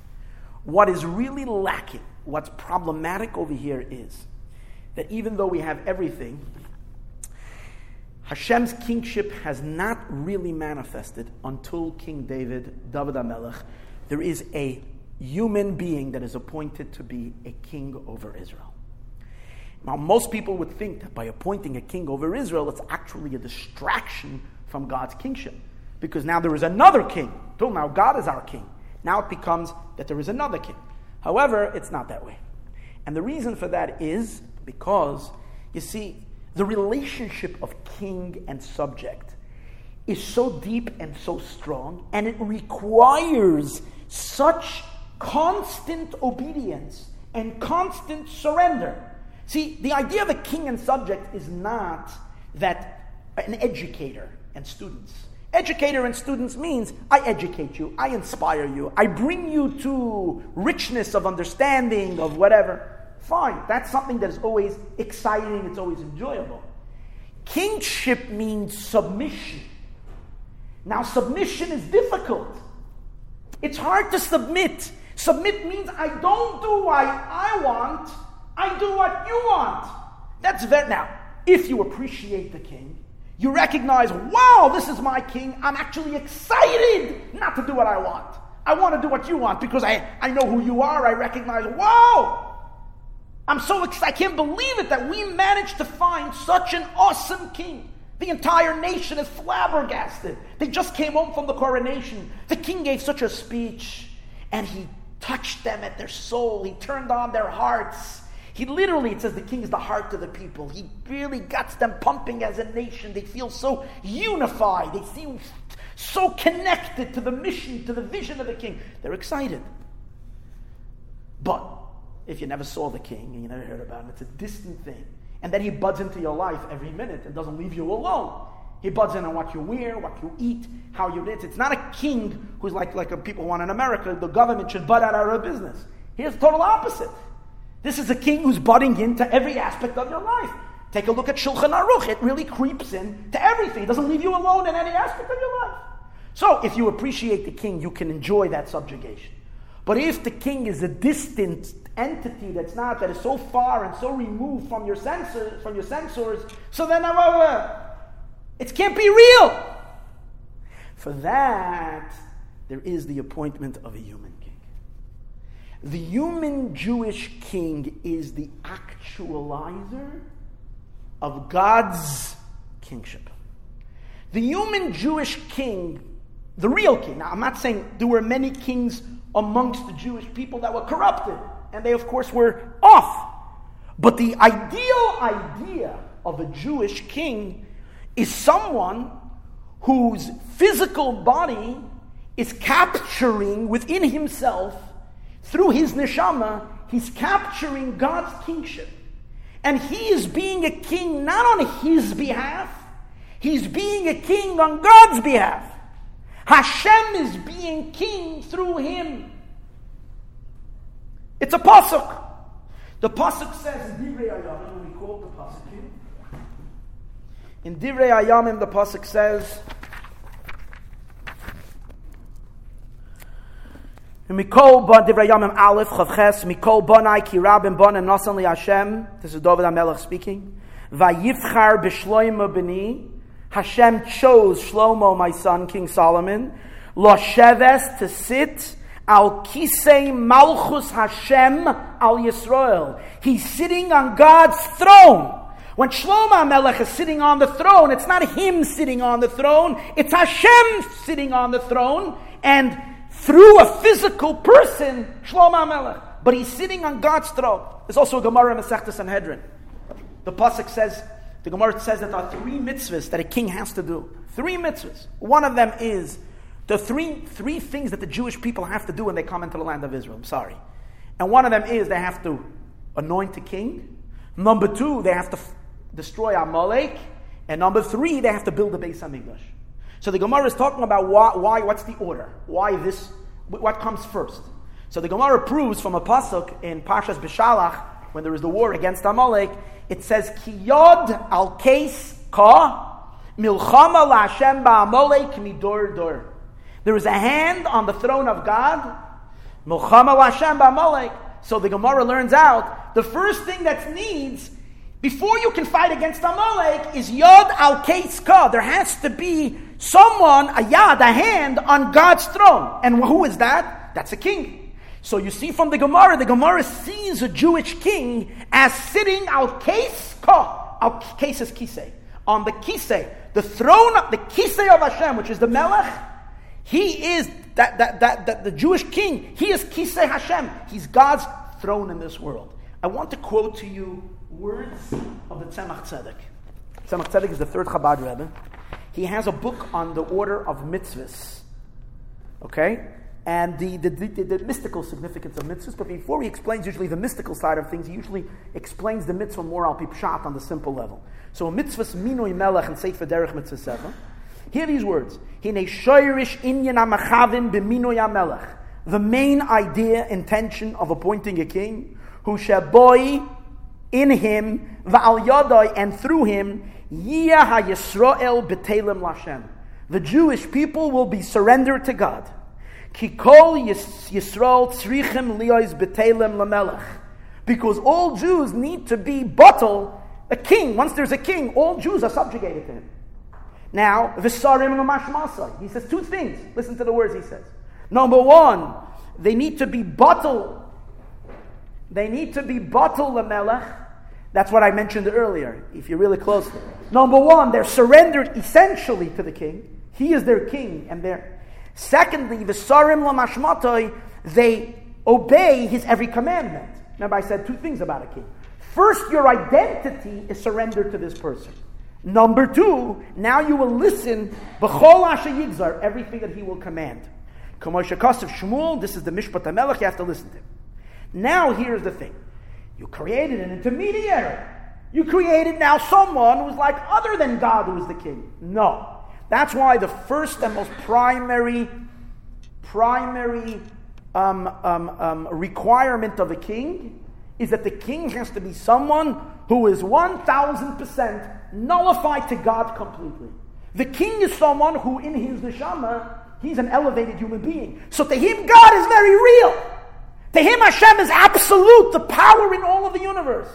A: What is really lacking, what's problematic over here is that even though we have everything, Hashem's kingship has not really manifested until King David, David HaMelech. There is a human being that is appointed to be a king over Israel. Now, most people would think that by appointing a king over Israel, it's actually a distraction from God's kingship. Because now there is another king. Till now, God is our king. Now it becomes that there is another king. However, it's not that way. And the reason for that is because, you see, the relationship of king and subject is so deep and so strong, and it requires such constant obedience and constant surrender. See, the idea of a king and subject is not that an educator and students. Educator and students means I educate you, I inspire you, I bring you to richness of understanding, of whatever. Fine, that's something that is always exciting, it's always enjoyable. Kingship means submission. Now, submission is difficult. It's hard to submit Submit means I don't do what I want, I do what you want. That's very now. If you appreciate the king, you recognize, wow, this is my king. I'm actually excited not to do what I want. I want to do what you want because I, I know who you are. I recognize, wow, I'm so excited. I can't believe it that we managed to find such an awesome king. The entire nation is flabbergasted. They just came home from the coronation. The king gave such a speech and he touched them at their soul. He turned on their hearts. He literally, it says the king is the heart of the people. He really gets them pumping as a nation. They feel so unified. They seem so connected to the mission, to the vision of the king. They're excited. But if you never saw the king and you never heard about him, it's a distant thing. And then he buds into your life every minute and doesn't leave you alone. He buds in on what you wear, what you eat, how you live. It's not a king who's like, like people want in America. The government should butt out of business. Here's the total opposite. This is a king who's butting into every aspect of your life. Take a look at Shulchan Aruch. It really creeps in to everything. It doesn't leave you alone in any aspect of your life. So, if you appreciate the king, you can enjoy that subjugation. But if the king is a distant entity that's not, that is so far and so removed from your sensors, from your sensors, so then uh, it can't be real. For that, there is the appointment of a human king. the human Jewish king is the actualizer of God's kingship. The human Jewish king, the real king, now I'm not saying there were many kings amongst the Jewish people that were corrupted, and they, of course, were off. But the ideal idea of a Jewish king is someone whose physical body is capturing within himself through his neshama, he's capturing God's kingship. And he is being a king not on his behalf, he's being a king on God's behalf. Hashem is being king through him. It's a pasuk. The pasuk says we quote the pasuk here. In Divrei Ayamim, the pasuk says, Mikol bon divrei yamim aleph chavches mikol bonai ki rabim bon and nasan li Hashem. This is David HaMelech speaking. Vayivchar b'shloimo b'ni. Hashem chose Shlomo, my son, King Solomon, lo sheves to sit al kisei malchus Hashem al Yisrael. He's sitting on God's throne. When Shlomo Melech is sitting on the throne, it's not him sitting on the throne, it's Hashem sitting on the throne, and through a physical person, Shlomo Melech. But he's sitting on God's throne. There's also a Gemara in Sanhedrin. The pasuk says, the Gemara says that there are three mitzvahs that a king has to do. Three mitzvahs. One of them is the three three things that the Jewish people have to do when they come into the land of Israel. I'm sorry, and one of them is they have to anoint a king. Number two, they have to destroy Amalek, and number three, they have to build the Beis Hamikdash. So the Gemara is talking about why, why, what's the order? Why this, what comes first? So the Gemara proves from a pasuk in Pashas Beshalach, when there is the war against Amalek, it says, Kiyod al case ka, milchama la'ashem ba'amalek midor dor. There is a hand on the throne of God, milchama la'ashem ba'amalek. So the Gemara learns out, the first thing that needs before you can fight against Amalek is Yod al Ka. There has to be someone, a Yad, a hand on God's throne. And who is that? That's a king. So you see from the Gemara, the Gemara sees a Jewish king as sitting al Ka. Al Kes is Kisei. On the Kisei, the throne, of the Kisei of Hashem, which is the Melech. He is that, that, that, that the Jewish king. He is Kisei Hashem. He's God's throne in this world. I want to quote to you words of the Tzemach Tzedek. Tzemach Tzedek is the third Chabad Rebbe. He has a book on the order of mitzvahs. Okay? And the, the, the, the, mystical significance of mitzvahs. But before he explains usually the mystical side of things, he usually explains the mitzvah more al pipshat on the simple level. So a mitzvahs minoi melech and sefer derech mitzvah seven. Hear these words. Hine shoyrish inyan amachavin b'minoi melech. The main idea, intention of appointing a king, who shaboy in him, va'al and through him, yiyah ha-Yisrael b'telem. The Jewish people will be surrendered to God. Kikol Yisrael tzrichem liois betelem lamelech. Because all Jews need to be bottle a king. Once there's a king, all Jews are subjugated to him. Now, Visarim Lamashmasai. He says two things. Listen to the words he says. Number one, they need to be bottle. They need to be bottle lamelech. That's what I mentioned earlier, if you're really close. Number one, they're surrendered essentially to the king. He is their king, and they're. Secondly, Visarim Lamashmatoi, they obey his every commandment. Remember, I said two things about a king. First, your identity is surrendered to this person. Number two, now you will listen, everything that he will command. Kamosha Kosov Shmuel, this is the Mishpat HaMelech, you have to listen to him. Now here's the thing. You created an intermediary. You created now someone who's like other than God who is the king. No. That's why the first and most primary, primary um, um, um, requirement of a king is that the king has to be someone who is 1000% nullified to God completely. The king is someone who, in his neshama, he's an elevated human being. So to him, God is very real. To him, Hashem is absolute, the power in all of the universe.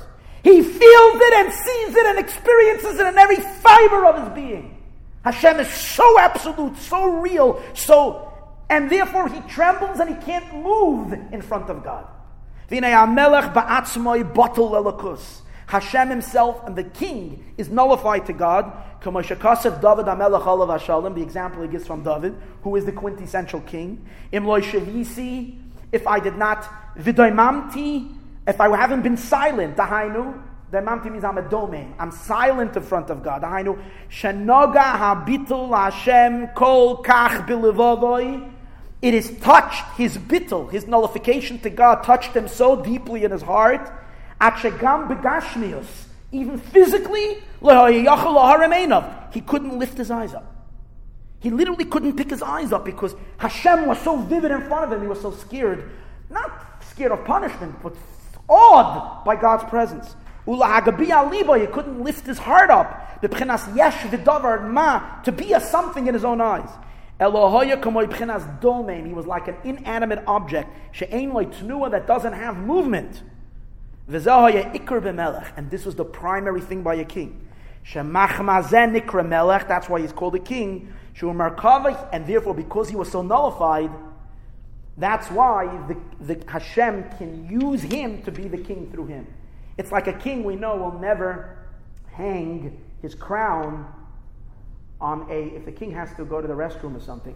A: He feels it and sees it and experiences it in every fiber of his being. Hashem is so absolute, so real, so, and therefore he trembles and he can't move in front of God. Hashem himself and the king is nullified to God. David The example he gives from David, who is the quintessential king. If I did not, vidoimamti, if I haven't been silent, dahainu, Daimamti means I'm a domain. I'm silent in front of God. Dahainu, shenoga habitul Hashem kol kach bilivovoi. It is touched, his bittul, his nullification to God touched him so deeply in his heart Atshegam begashmius. Even physically, he couldn't lift his eyes up. He literally couldn't pick his eyes up because Hashem was so vivid in front of him, he was so scared. Not scared of punishment, but awed by God's presence. He couldn't lift his heart up. To be a something in his own eyes. He was like an inanimate object that doesn't have movement. And this was the primary thing by a king. That's why he's called a king. Shu Markov, and therefore, because he was so nullified, that's why the, the Hashem can use him to be the king through him. It's like a king we know will never hang his crown on a, if the king has to go to the restroom or something,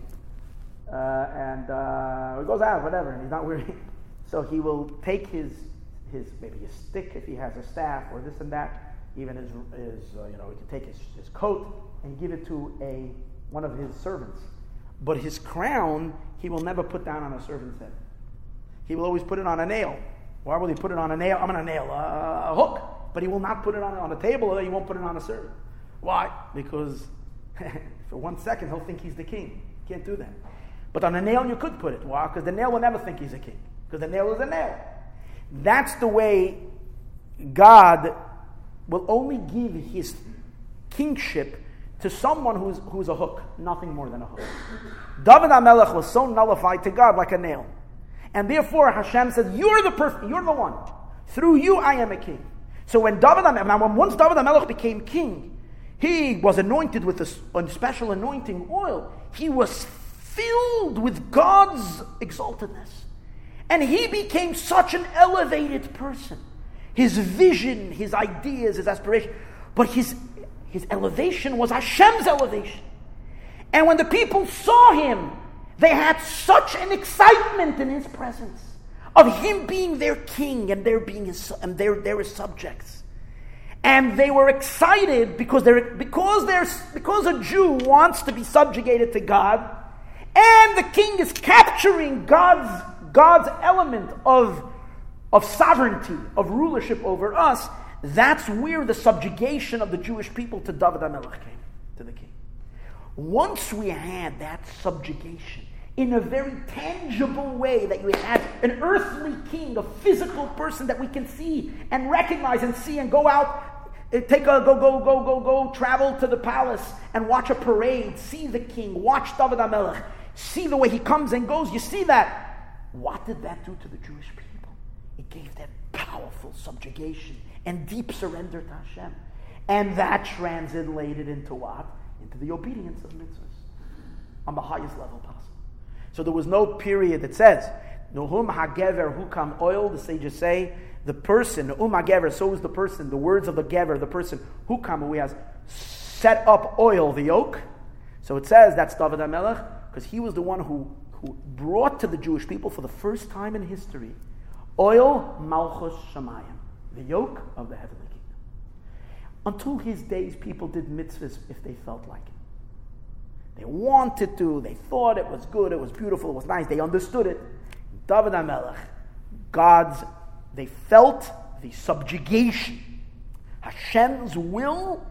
A: uh, and uh, he goes out, whatever, and he's not wearing, so he will take his his maybe his stick if he has a staff or this and that. Even his, his uh, you know, he could take his, his coat and give it to a one of his servants. But his crown he will never put down on a servant's head. He will always put it on a nail. Why will he put it on a nail? I'm going to nail a, a, hook, but he will not put it on, on a table or he won't put it on a servant. Why? Because for one second he'll think he's the king. Can't do that. But on a nail you could put it. Why? Because the nail will never think he's a king. Because the nail is a nail. That's the way God will only give his kingship to someone who's, who's a hook, nothing more than a hook. David HaMelech was so nullified to God like a nail. And therefore Hashem said, You're the perfect, you're the one. Through you I am a king. So when David HaMelech, now when once David HaMelech became king, he was anointed with a, a special anointing oil. He was filled with God's exaltedness. And he became such an elevated person. His vision, his ideas, his aspiration, but his, his elevation was Hashem's elevation. And when the people saw him, they had such an excitement in his presence of him being their king and their being his, and their, their subjects. And they were excited because they're because there's because a Jew wants to be subjugated to God, and the king is capturing God's God's element of, of sovereignty, of rulership over us, that's where the subjugation of the Jewish people to David HaMelech came, to the king. Once we had that subjugation in a very tangible way, that you had an earthly king, a physical person that we can see and recognize and see and go out, eh, take a go, go, go, go, go, travel to the palace and watch a parade, see the king, watch David HaMelech See the way he comes and goes. You see that. What did that do to the Jewish people? It gave them powerful subjugation and deep surrender to Hashem. And that translated into what? Into the obedience of mitzvahs on the highest level possible. So there was no period that says, Nuhum hagever hukam oil, the sages say, the person, um hagever, so is the person, the words of the gever, the person, hukam, who has set up oil, the yoke. So it says that's David HaMelech, because he was the one who, who brought to the Jewish people for the first time in history oil malchus shamayim, the yoke of the heavenly kingdom. Until his days, people did mitzvahs if they felt like it. They wanted to, they thought it was good, it was beautiful, it was nice, they understood it. David HaMelech, God's, they felt the subjugation. Hashem's will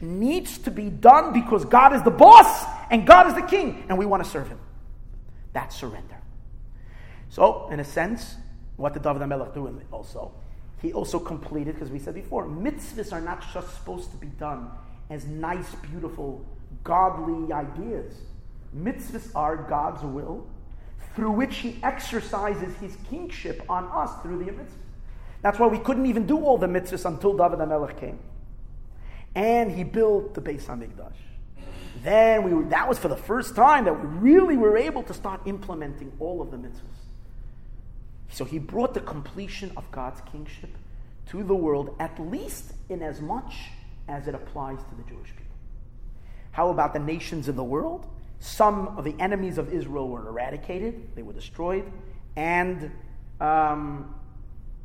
A: needs to be done because God is the boss and God is the king, and we want to serve him. That's surrender. So, in a sense, what did David HaMelech do also? He also completed, because we said before, mitzvahs are not just supposed to be done as nice, beautiful, godly ideas. Mitzvahs are God's will through which he exercises his kingship on us through the mitzvahs. That's why we couldn't even do all the mitzvahs until David HaMelech came. And he built the Beis HaMikdash. Then we were, that was for the first time that we really were able to start implementing all of the mitzvahs. So he brought the completion of God's kingship to the world, at least in as much as it applies to the Jewish people. How about the nations of the world? Some of the enemies of Israel were eradicated, they were destroyed, and um,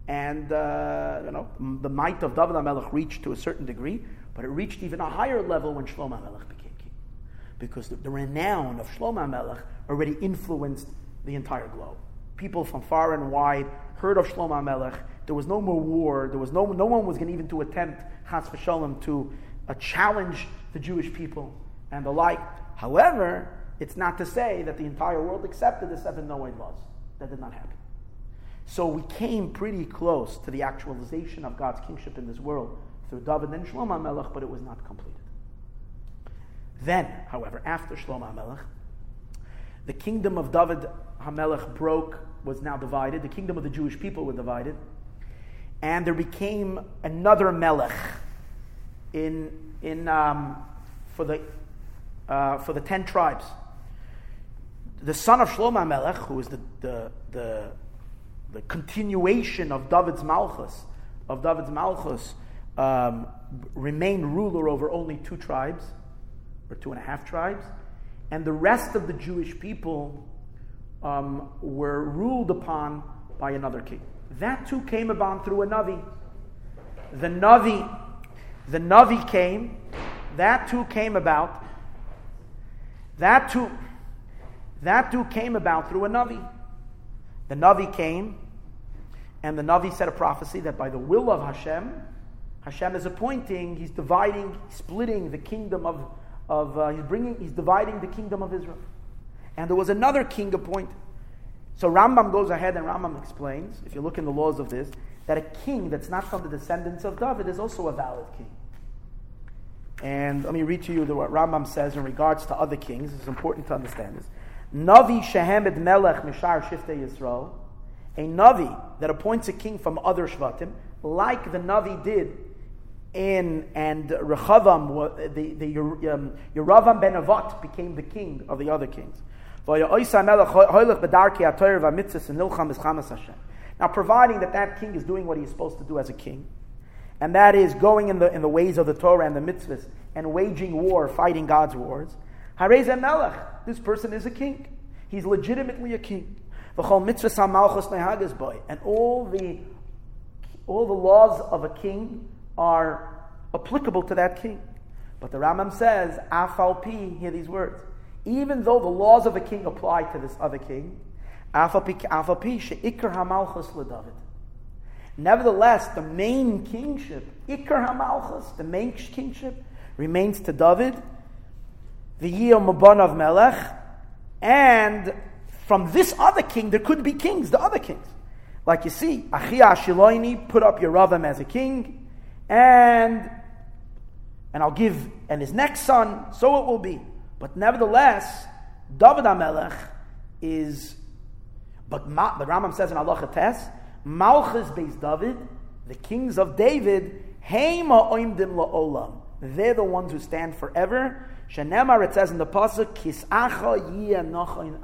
A: and uh, you know the might of David HaMelech reached to a certain degree, but it reached even a higher level when Shlomo HaMelech became king, because the, the renown of Shlomo HaMelech already influenced the entire globe. People from far and wide heard of Shlomo HaMelech. There was no more war. There was no no one was going to even to attempt Chas v'Shalom to uh, challenge the Jewish people and the like. However, it's not to say that the entire world accepted the seven Noahide laws. That did not happen. So we came pretty close to the actualization of God's kingship in this world through David and Shlomo Melech, but it was not completed. Then, however, after Shlomo Melech, the kingdom of David Hamelech broke, was now divided. The kingdom of the Jewish people were divided. And there became another Melech in, in, um, for, the, uh, for the ten tribes. The son of Shlomo Melech, who is the, the, the, the continuation of David's Malchus, of David's Malchus, um, remained ruler over only two tribes, or two and a half tribes, and the rest of the Jewish people um, were ruled upon by another king. That too came about through a Navi. The Navi, the Navi came, that too came about. That too, that too came about through a Navi. The Navi came, and the Navi said a prophecy that by the will of Hashem, Hashem is appointing, he's dividing, splitting the kingdom of, of uh, he's bringing, he's dividing the kingdom of Israel. And there was another king appointed. So Rambam goes ahead and Rambam explains, if you look in the laws of this, that a king that's not from the descendants of David is also a valid king. And let me read to you what Rambam says in regards to other kings. It's important to understand this. Navi Shehemed Melech Mishar Shifte Yisrael, a Navi that appoints a king from other Shvatim, like the Navi did in, and Rechavam, the, the um, Yeravam ben Avat became the king of the other kings. Now, providing that that king is doing what he's supposed to do as a king, and that is going in the, in the ways of the Torah and the mitzvahs and waging war, fighting God's wars, this person is a king. He's legitimately a king. And all the, all the laws of a king are applicable to that king. But the Rambam says, Afal hear these words even though the laws of a king apply to this other king, Afalpi Afalpi sh ikrhamalchas la David. Nevertheless, the main kingship, Ikar Hamalchus, the main kingship, remains to David, the Yiyam of Melech, and from this other king, there could be kings, the other kings. Like you see, Achia Shiloini put up Yeravam as a king, and and I'll give, and his next son, so it will be. But nevertheless, David HaMelech is, but, Ma, but Rambam says in Allah Tes, Malchus based David, the kings of David, Heima Oimdim. They're the ones who stand forever. Shenemar, it says in the Pasuk, Kisacha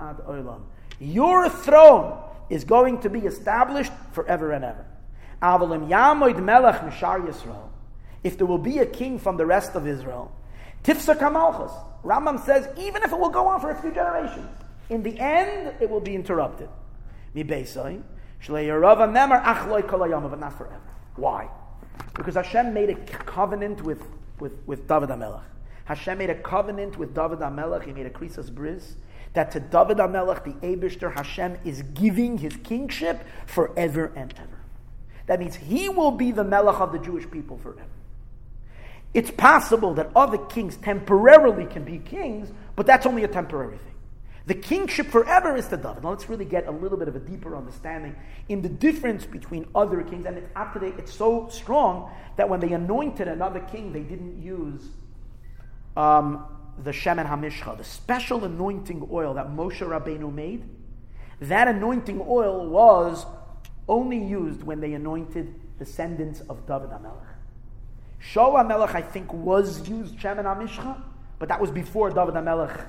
A: Ad Olam. Your throne is going to be established forever and ever. Avalim Yamoid Melech Mishar Yisrael. If there will be a king from the rest of Israel, Tifsa Kamalchus. Rambam says, even if it will go on for a few generations, in the end, it will be interrupted. Mi Beisai, Shlei Yerava Memar Achloi Kolayama, but not forever. Why? Because Hashem made a covenant with, with, with David HaMelech. Hashem made a covenant with David HaMelech. He made a krisas bris that to David HaMelech, the Abishter Hashem, is giving his kingship forever and ever. That means he will be the Melech of the Jewish people forever. It's possible that other kings temporarily can be kings, but that's only a temporary thing. The kingship forever is to David. Now let's really get a little bit of a deeper understanding in the difference between other kings. And it's, up today, it's so strong that when they anointed another king, they didn't use um, the Shemen HaMishcha, the special anointing oil that Moshe Rabbeinu made. That anointing oil was only used when they anointed descendants of David HaMelech. Shaul HaMelech, I think, was used Shemen HaMishcha, but that was before David HaMelech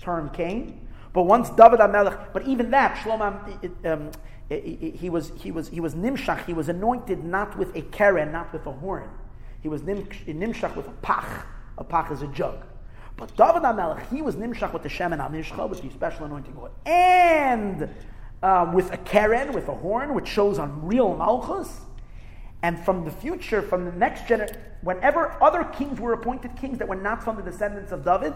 A: term came. But once David HaMelech, but even that, Shlomo, um, he was he was he was nimshach. He was anointed not with a keren, not with a horn. He was nimshach with a pach. A pach is a jug. But David HaMelech, he was nimshach with the Shemen HaMishcha, with the special anointing oil, and um, with a keren, with a horn, which shows on real malchus. And from the future, from the next generation, whenever other kings were appointed kings that were not from the descendants of David,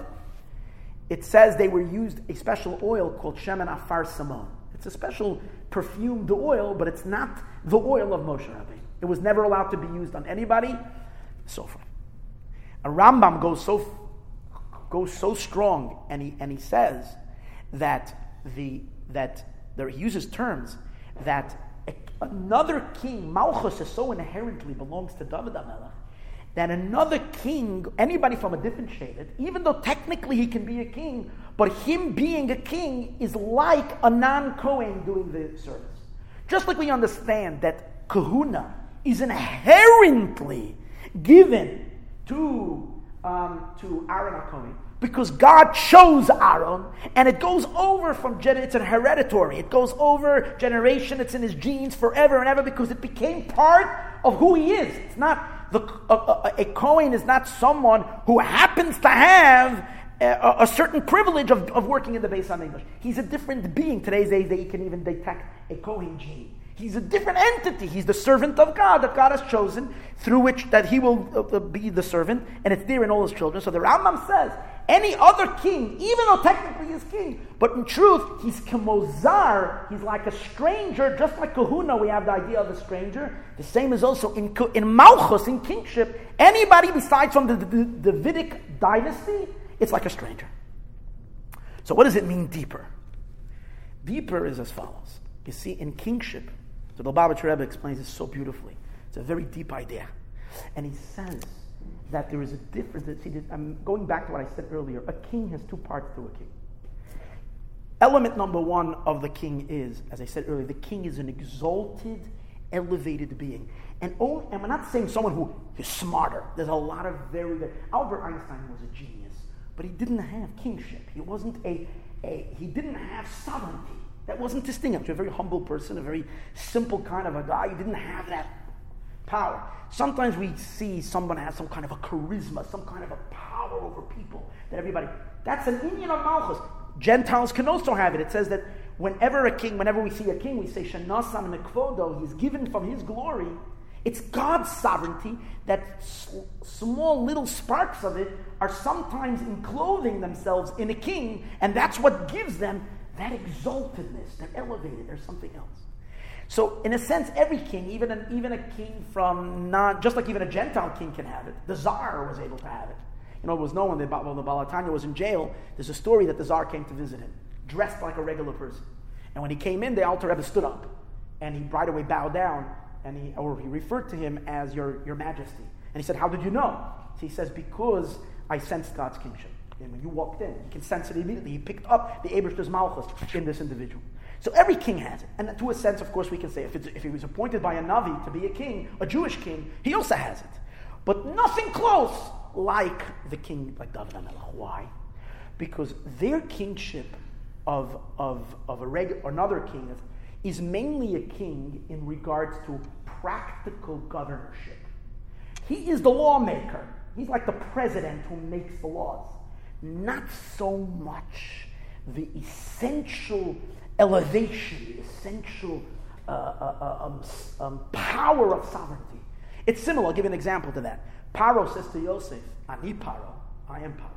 A: it says they were used a special oil called Shemen Afar Samon. It's a special perfumed oil, but it's not the oil of Moshe Rabbeinu. It was never allowed to be used on anybody. So forth. A Rambam goes so goes so strong, and he and he says that the that there he uses terms that another king Malchus is so inherently belongs to David HaMelech that another king, anybody from a different shade, even though technically he can be a king, but him being a king is like a non Kohen doing the service. Just like we understand that kahuna is inherently given to, um, to Aaron Kohen because God chose Aaron, and it goes over from it's an hereditary. It goes over generation. It's in his genes forever and ever because it became part of who he is. It's not the, a, a, a Cohen is not someone who happens to have a, a, certain privilege of, of working in the Beis English. He's a different being. Today's days, they can even detect a Cohen gene. He's a different entity. He's the servant of God that God has chosen, through which that he will uh be the servant, and it's there in all his children. So the Rambam says, any other king, even though technically he's king, but in truth, he's kemozar, he's like a stranger, just like kahuna, we have the idea of a stranger. The same is also in, in Malchus, in kingship, anybody besides from the, the, the Davidic dynasty, it's like a stranger. So what does it mean deeper? Deeper is as follows. You see, in kingship, so the Lubavitcher Rebbe explains this so beautifully. It's a very deep idea. And he says that there is a difference. That, See, I'm going back to what I said earlier. A king has two parts to a king. Element number one of the king is, as I said earlier, the king is an exalted, elevated being. And, oh, and we're not saying someone who is smarter. There's a lot of very, Albert Einstein was a genius, but he didn't have kingship. He wasn't a, a he didn't have sovereignty. That wasn't distinguished. A very humble person, a very simple kind of a guy. He didn't have that power. Sometimes we see someone has some kind of a charisma, some kind of a power over people that everybody. That's an Indian of Malchus. Gentiles can also have it. It says that whenever a king, whenever we see a king, we say Shanasan Mekvodo, he's given from his glory. It's God's sovereignty that small little sparks of it are sometimes enclothing themselves in a king, and that's what gives them that exaltedness, that elevated, there's something else. So, in a sense, every king, even, an, even a king from not, just like even a Gentile king can have it, the Tsar was able to have it. You know, it was known when when the Baal HaTanya was in jail, there's a story that the Tsar came to visit him, dressed like a regular person. And when he came in, the Alter Rebbe stood up, and he right away bowed down, and he, or he referred to him as your, your majesty. And he said, How did you know? So he says, Because I sensed God's kingship. And when you walked in, you can sense it immediately. He picked up the Abishter's Malchus in this individual. So every king has it. And to a sense, of course, we can say if, if he was appointed by a Navi to be a king, a Jewish king, he also has it. But nothing close like the king, like David HaMelech. Why? Because their kingship of, of, of a another king is mainly a king in regards to practical governorship. He is the lawmaker. He's like the president who makes the laws. Not so much the essential elevation, the essential uh, uh, um, um, power of sovereignty. It's similar. I'll give an example to that. Paro says to Yosef, Ani Paro, I am Paro.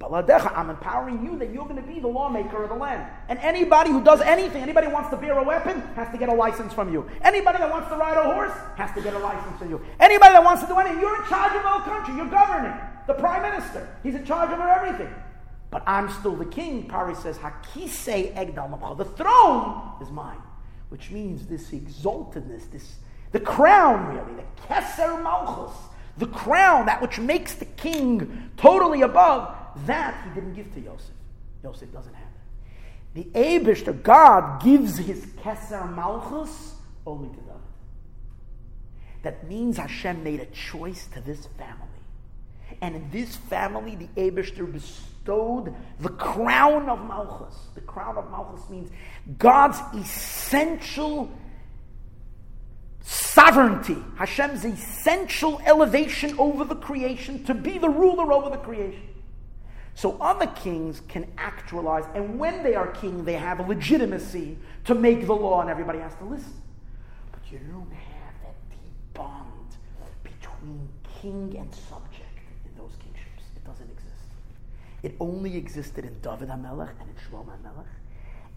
A: I'm empowering you that you're going to be the lawmaker of the land. And anybody who does anything, anybody who wants to bear a weapon, has to get a license from you. Anybody that wants to ride a horse has to get a license from you. Anybody that wants to do anything, you're in charge of the whole country. You're governing. The prime minister, he's in charge of everything. But I'm still the king. Pari says, Hakise Egdal The throne is mine. Which means this exaltedness, this the crown really, the Keser Malchus, the crown, that which makes the king totally above, that he didn't give to Yosef. Yosef doesn't have it. The Abishter, God, gives his Keser Malchus only to David. That means Hashem made a choice to this family. And in this family, the Abishter bestowed the crown of Malchus. The crown of Malchus means God's essential sovereignty, Hashem's essential elevation over the creation, to be the ruler over the creation. So other kings can actualize, and when they are king, they have a legitimacy to make the law, and everybody has to listen. But you don't have that deep bond between king and subject in those kingships. It doesn't exist. It only existed in David HaMelech and in Shlomo HaMelech.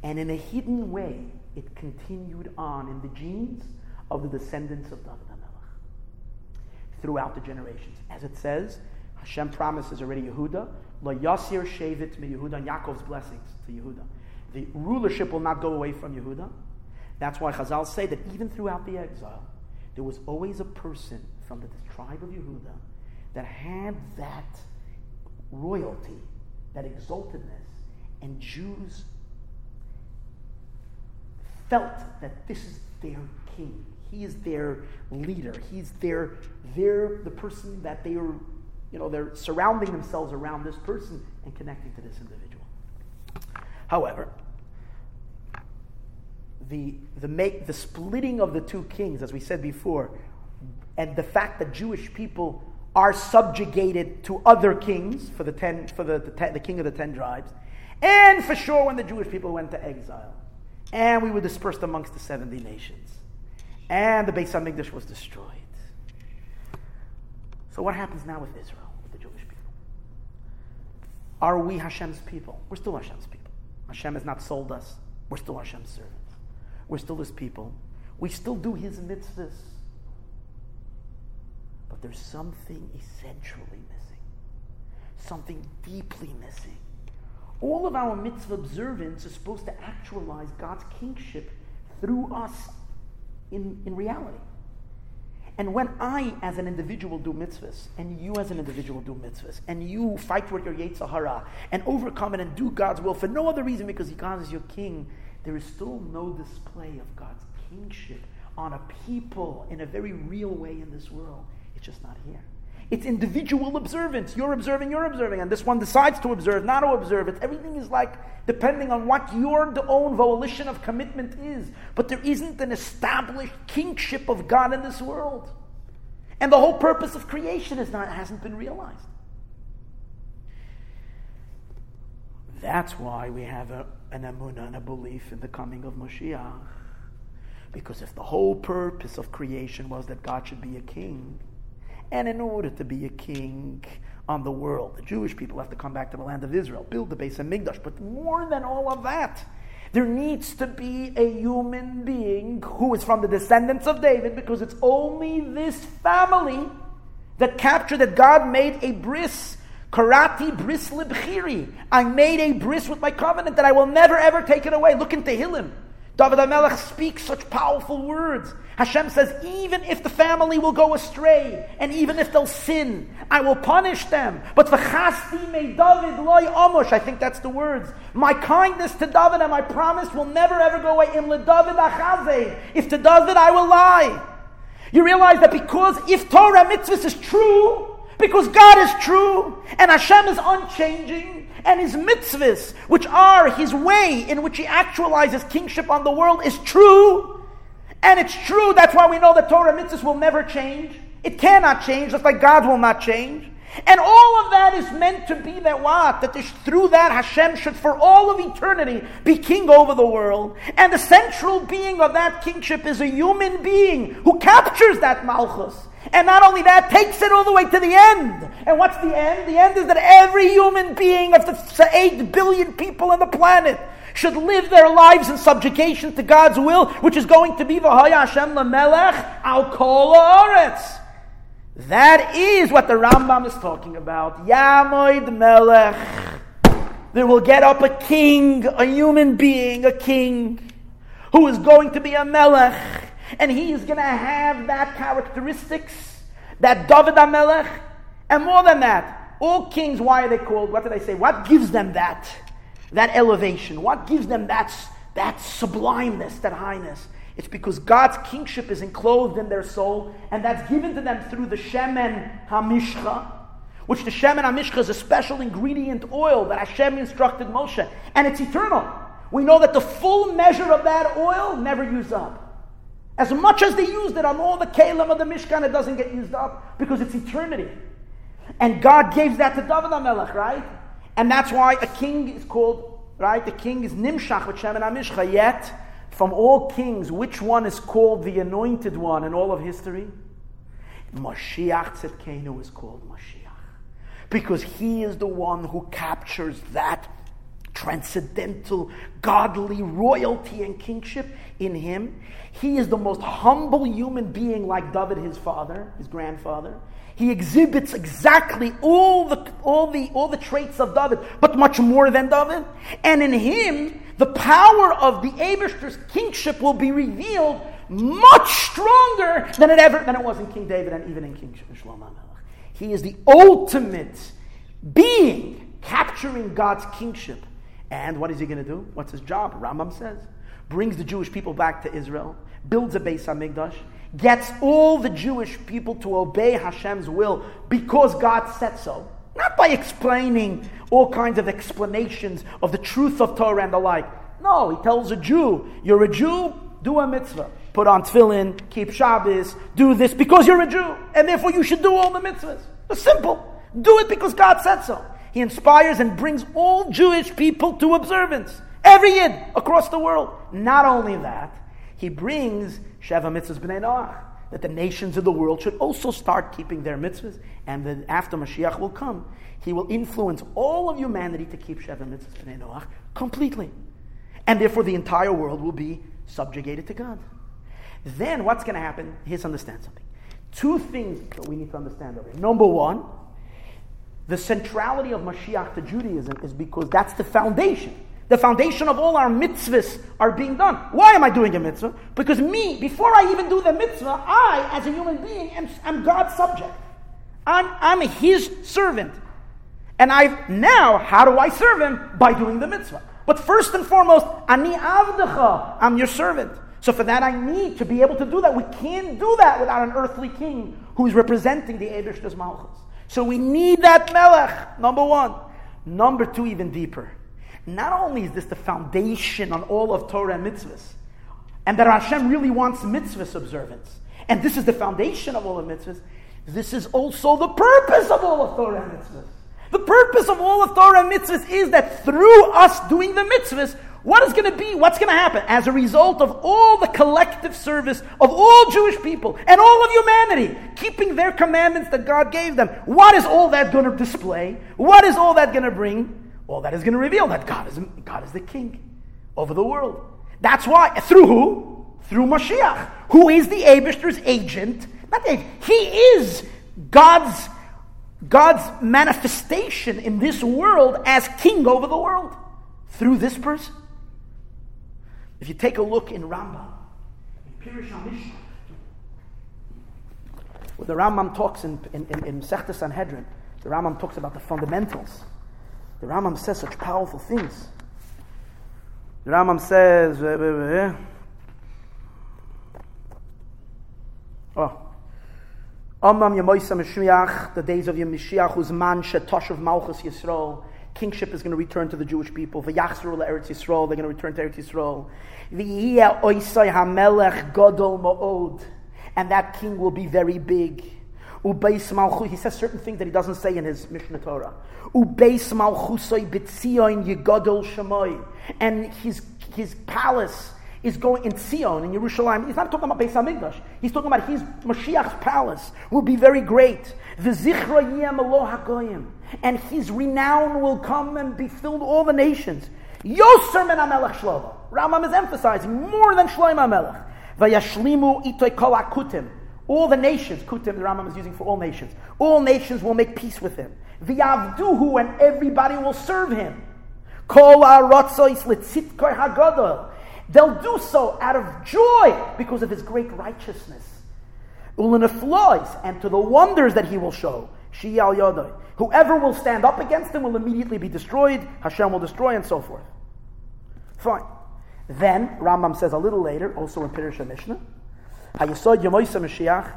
A: And in a hidden way, it continued on in the genes of the descendants of David HaMelech throughout the generations. As it says, Hashem promises already Yehuda, La Yasir Shavit me Yehuda, and Yaakov's blessings to Yehuda. The rulership will not go away from Yehuda. That's why Chazal say that even throughout the exile, there was always a person from the tribe of Yehuda that had that royalty, that exaltedness, and Jews felt that this is their king. He is their leader. He's their, their the person that they are, you know, they're surrounding themselves around this person and connecting to this individual. However, the, the, make, the splitting of the two kings, as we said before, and the fact that Jewish people are subjugated to other kings for the, ten, for the, the, ten, the king of the ten tribes, and for sure when the Jewish people went to exile, and we were dispersed amongst the 70 nations and the Beis Hamikdash was destroyed. So what happens now with Israel, with the Jewish people? Are we Hashem's people? We're still Hashem's people. Hashem has not sold us. We're still Hashem's servants. We're still His people. We still do His mitzvahs. There's something essentially missing, something deeply missing. All of our mitzvah observance is supposed to actualize God's kingship through us in, in reality. And when I, as an individual, do mitzvahs, and you, as an individual, do mitzvahs, and you fight with your Yetzer Hara and overcome it and do God's will for no other reason because God is your king, there is still no display of God's kingship on a people in a very real way in this world. It's just not here. It's individual observance. You're observing, you're observing, and this one decides to observe, not to observe. It's everything is like depending on what your own volition of commitment is. But there isn't an established kingship of God in this world. And the whole purpose of creation is not hasn't been realized. That's why we have a, an emunah and a belief in the coming of Moshiach. Because if the whole purpose of creation was that God should be a king, and in order to be a king on the world, the Jewish people have to come back to the land of Israel, build the base of Hamikdash. But more than all of that, there needs to be a human being who is from the descendants of David, because it's only this family that captured that God made a bris. Karati bris libchiri. I made a bris with my covenant that I will never ever take it away. Look into Tehillim. David HaMelech speaks such powerful words. Hashem says, even if the family will go astray, and even if they'll sin, I will punish them. But v'chasti me David loy omosh, I think that's the words. My kindness to David and my promise will never ever go away. Im David achaze. If to David I will lie. You realize that because if Torah mitzvah is true, because God is true, and Hashem is unchanging, and his mitzvahs, which are his way in which he actualizes kingship on the world, is true. And it's true, that's why we know that Torah mitzvahs will never change. It cannot change, just like God will not change. And all of that is meant to be that what? That this, through that Hashem should for all of eternity be king over the world. And the central being of that kingship is a human being who captures that malchus and not only that, takes it all the way to the end. And what's the end? The end is that every human being of the 8 billion people on the planet should live their lives in subjugation to God's will, which is going to be V'haya Hashem Lamelech al Kol Oretz. That is what the Rambam is talking about. Yamoid Melech. There will get up a king, a human being, a king, who is going to be a Melech and he is going to have that characteristics, that David HaMelech, and more than that, all kings, why are they called? What did I say? What gives them that, that elevation? What gives them that, that sublimeness, that highness? It's because God's kingship is enclosed in their soul, and that's given to them through the Shemen HaMishcha, which the Shemen HaMishcha is a special ingredient oil that Hashem instructed Moshe, and it's eternal. We know that the full measure of that oil never used up. As much as they used it on all the kalim of the Mishkan, it doesn't get used up because it's eternity. And God gave that to David HaMelech, right? And that's why a king is called, right? The king is Nimshach with Shemen HaMishcha. Yet, from all kings, which one is called the anointed one in all of history? Mashiach Tzidkenu is called Mashiach. Because he is the one who captures that transcendental, godly royalty and kingship in him. He is the most humble human being, like David, his father, his grandfather. He exhibits exactly all the, all, the, all the traits of David, but much more than David. And in him, the power of the Abishter's kingship will be revealed much stronger than it ever than it was in King David and even in King Shlomo He is the ultimate being capturing God's kingship and what is he going to do? What's his job? Rambam says. Brings the Jewish people back to Israel, builds a Beis HaMikdash, gets all the Jewish people to obey Hashem's will because God said so. Not by explaining all kinds of explanations of the truth of Torah and the like. No, he tells a Jew, you're a Jew, do a mitzvah. Put on tefillin, keep Shabbos, do this because you're a Jew. And therefore you should do all the mitzvahs. It's simple. Do it because God said so. He inspires and brings all Jewish people to observance. Every Yid across the world. Not only that, he brings Sheva Mitzvahs B'nai Noach, that the nations of the world should also start keeping their mitzvahs, and then after Mashiach will come, he will influence all of humanity to keep Sheva Mitzvahs B'nai Noach completely. And therefore the entire world will be subjugated to God. Then what's going to happen? Here's understand something. Two things that we need to understand over here. Number one, the centrality of Mashiach to Judaism is because that's the foundation. The foundation of all our mitzvahs are being done. Why am I doing a mitzvah? Because me, before I even do the mitzvah, I, as a human being, am, am God's subject. I'm, I'm His servant. And I've now, how do I serve Him? By doing the mitzvah. But first and foremost, ani avdecha, I'm your servant. So for that, I need to be able to do that. We can't do that without an earthly king who's representing the Eibushter's Malchus. So we need that Melech, number one. Number two, even deeper. Not only is this the foundation on all of Torah and mitzvahs, and that Hashem really wants mitzvahs observance, and this is the foundation of all of mitzvahs, this is also the purpose of all of Torah and mitzvahs. The purpose of all of Torah and mitzvahs is that through us doing the mitzvahs, what is going to be? What's going to happen? As a result of all the collective service of all Jewish people and all of humanity, keeping their commandments that God gave them, what is all that going to display? What is all that going to bring? All that is going to reveal that God is, God is the king over the world. That's why, through who? Through Mashiach, who is the Abishter's agent. Not agent, he is God's, God's manifestation in this world as king over the world through this person. If you take a look in Rambam, in Pirush where the Rambam talks in, in, in, in Sechta Sanhedrin, the Rambam talks about the fundamentals. The Rambam says such powerful things. The Rambam says, oh, Amam Yemoisa Mashiach, the days of Yemashiach, whose man Shetoshav Malchus Yisrael, kingship is going to return to the Jewish people. V'yachzru Eretz Yisrael, they're going to return to Eretz Yisrael. V'yiyah oisai hamelech godol ma'od, and that king will be very big. Ubeis he says certain things that he doesn't say in his Mishneh Torah. Ubeis malchusoi bitzion yegodol shemoy, and his his palace is going in Zion, in Jerusalem. He's not talking about Beis Hamikdash. He's talking about his Mashiach's palace will be very great. And his renown will come and be filled all the nations. Yoser men Amelech Shlomo. Rambam is emphasizing more than Shlomo Amelech. Vayashlimu itoy kol akutim. All the nations, kutim, the Rambam is using for all nations. All nations will make peace with him. The V'yavduhu, and everybody will serve him. Kol hagadol. They'll do so out of joy because of his great righteousness. Ulinaflois, and to the wonders that he will show. Shiyal Yodai. Whoever will stand up against him will immediately be destroyed. Hashem will destroy, and so forth. Fine. Then, Rambam says a little later, also in Pirush Mishnah, Hayesod Yemoisa Mashiach,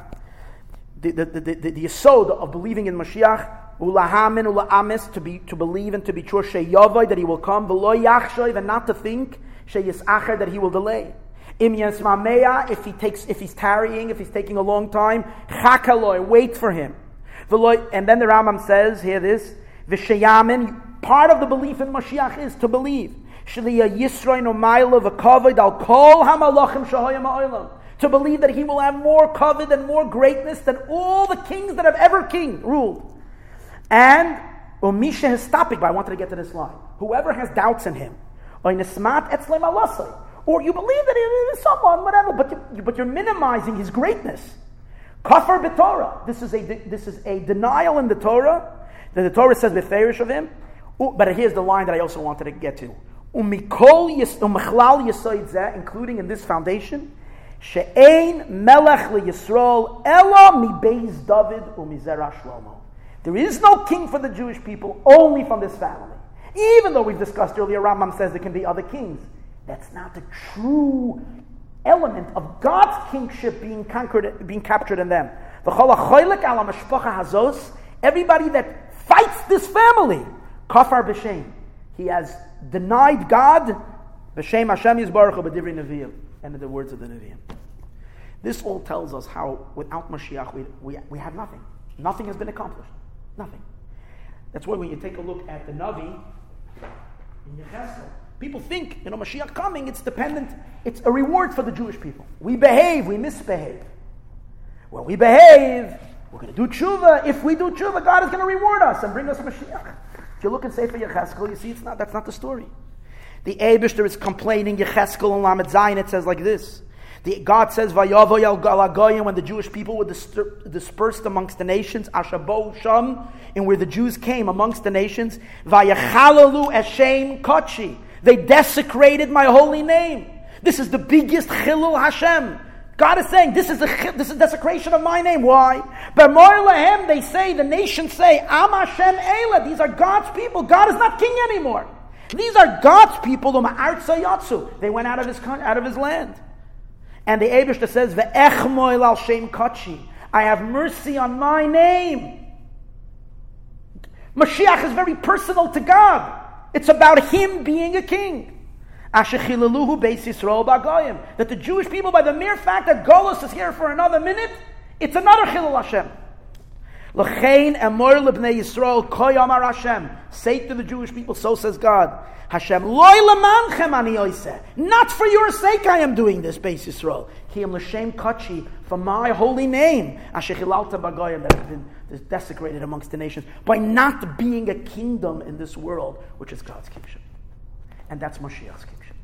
A: the, the, the, the, the of believing in Mashiach, ulahamin ulaamis, to be to believe and to be true, sheyavai, that he will come, v'lo yachshoy, and not to think, sheyis acher, that he will delay. Im yasmameya, if he takes, if he's tarrying, if he's taking a long time, chakaloi, wait for him. And then the Rambam says, hear this, v'sheyamin, part of the belief in Mashiach is to believe. Shliya Yisroin Umayla v'kavod al kol hamalachim shahoyim ha'olam to believe that he will have more covet and more greatness than all the kings that have ever king ruled. And Umisha has stopping, but I wanted to get to this line. Whoever has doubts in him, or you believe that he is someone, whatever, but, you, but you're minimizing his greatness. Kafar b'Torah. This is a this is a denial in the Torah that the Torah says beferish of him. But here's the line that I also wanted to get to. Including in this foundation, She'ein melech liyisrael ela mibeis David umizera Shlomo. There is no king for the Jewish people, only from this family. Even though we've discussed earlier, Rambam says there can be other kings. That's not the true element of God's kingship being conquered, being captured in them. Everybody that fights this family, kafar b'shem, he has denied God, b'shem Hashem Yisbaruch b'divri nevi'im and in the words of the Nevi'im. This all tells us how without Mashiach we, we, we have nothing. Nothing has been accomplished. Nothing. That's why when you take a look at the Navi in Yecheskel, people think, you know, Mashiach coming, it's dependent, it's a reward for the Jewish people. We behave, we misbehave. When we behave, we're going to do tshuva. If we do tshuva, God is going to reward us and bring us Mashiach. If you look in Sefer Yecheskel, you see it's not, that's not the story. The Abishter is complaining, Yecheskel and Lamed Zayin, it says like this. The, God says, when the Jewish people were dispersed amongst the nations, Ashabo Sham, and where the Jews came amongst the nations, Vayachalalu Eshem Kochi. They desecrated my holy name. This is the biggest Chilul Hashem. God is saying, this is a this is desecration of my name. Why? Lahem, they say, the nations say, Am Hashem Eila. These are God's people. God is not king anymore. These are God's people. They went out of his, out of his land. And the Abishter says, Ve'echmoil al shem kachi. I have mercy on my name. Mashiach is very personal to God. It's about him being a king. That the Jewish people, by the mere fact that Golos is here for another minute, it's another Chilul Hashem. L'chein emor lebnei Yisrael koyamar Hashem. Say to the Jewish people, so says God. Hashem, loy lemanchem ani oiseh. Not for your sake I am doing this, base Yisrael. Ki am l'shem kachi, for my holy name. Asher chilalta bagoyim, that has been desecrated amongst the nations, by not being a kingdom in this world, which is God's kingship. And that's Moshiach's kingship.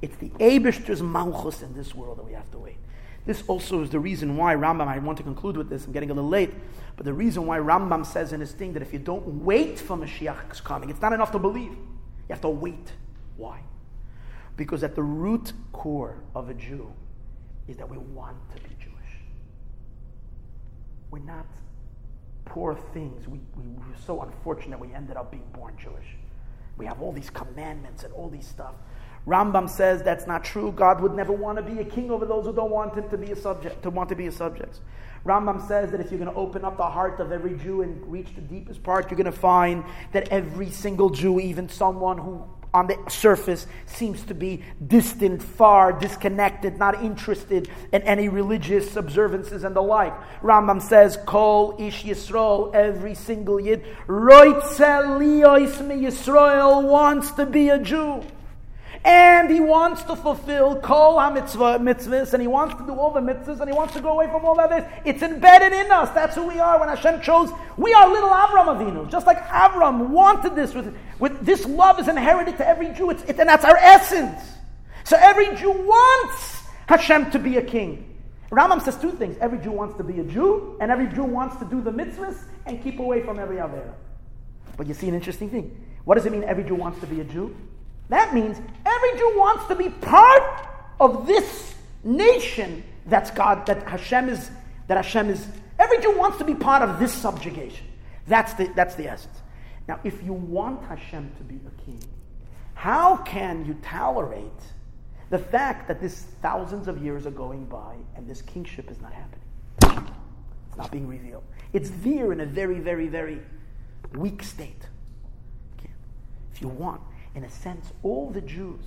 A: It's the Abishter's malchus in this world that we have to wait. This also is the reason why Rambam, I want to conclude with this, I'm getting a little late, but the reason why Rambam says in his thing that if you don't wait for Mashiach's coming, it's not enough to believe. You have to wait. Why? Because at the root core of a Jew is that we want to be Jewish. We're not poor things. We, we were so unfortunate we ended up being born Jewish. We have all these commandments and all these stuff. Rambam says that's not true. God would never want to be a king over those who don't want him to be a subject, to want to be a subject. Rambam says that if you're going to open up the heart of every Jew and reach the deepest part, you're going to find that every single Jew, even someone who on the surface seems to be distant, far, disconnected, not interested in any religious observances and the like. Rambam says, Kol Ish Yisrael, every single Yid, Roitzel Liois Yisrael wants to be a Jew. And he wants to fulfill kol ha-mitzvah mitzvahs, and he wants to do all the mitzvahs, and he wants to go away from all that. Is. It's embedded in us. That's who we are. When Hashem chose, we are little Avram Avinu. Just like Avram wanted this. With, with this love is inherited to every Jew, it's, it, and that's our essence. So every Jew wants Hashem to be a king. Rambam says two things. Every Jew wants to be a Jew, and every Jew wants to do the mitzvahs and keep away from every Avera. But you see an interesting thing. What does it mean every Jew wants to be a Jew? That means every Jew wants to be part of this nation that's God, that Hashem is, that Hashem is, every Jew wants to be part of this subjugation. That's the, that's the essence. Now, if you want Hashem to be a king, how can you tolerate the fact that this thousands of years are going by and this kingship is not happening? It's not being revealed. It's there in a very, very, very weak state. If you want, in a sense, all the Jews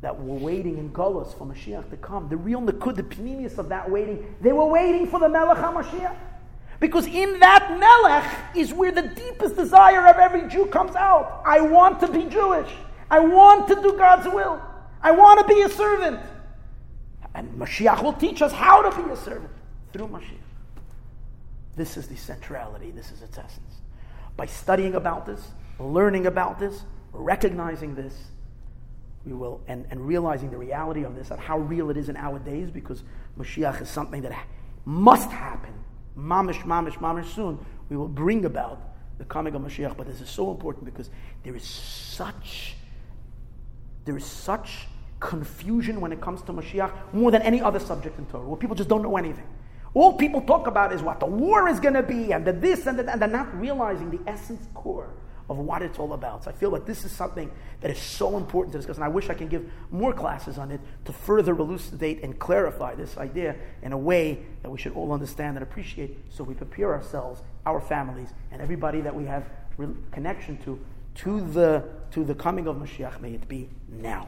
A: that were waiting in Golos for Mashiach to come, the real Nakud, the Pnimius of that waiting, they were waiting for the Melech HaMashiach. Because in that Melech is where the deepest desire of every Jew comes out. I want to be Jewish. I want to do God's will. I want to be a servant. And Mashiach will teach us how to be a servant through Mashiach. This is the centrality, this is its essence. By studying about this, learning about this, recognizing this, we will, and, and realizing the reality of this and how real it is in our days, because Mashiach is something that must happen, mamish, mamish, mamish soon, we will bring about the coming of Mashiach. But this is so important because there is such, there is such confusion when it comes to Mashiach more than any other subject in Torah, where people just don't know anything. All people talk about is what the war is going to be, and the this and the, and they're not realizing the essence core of what it's all about. So I feel like this is something that is so important to discuss, and I wish I can give more classes on it to further elucidate and clarify this idea in a way that we should all understand and appreciate so we prepare ourselves, our families, and everybody that we have connection to, to the, to the coming of Mashiach. May it be now.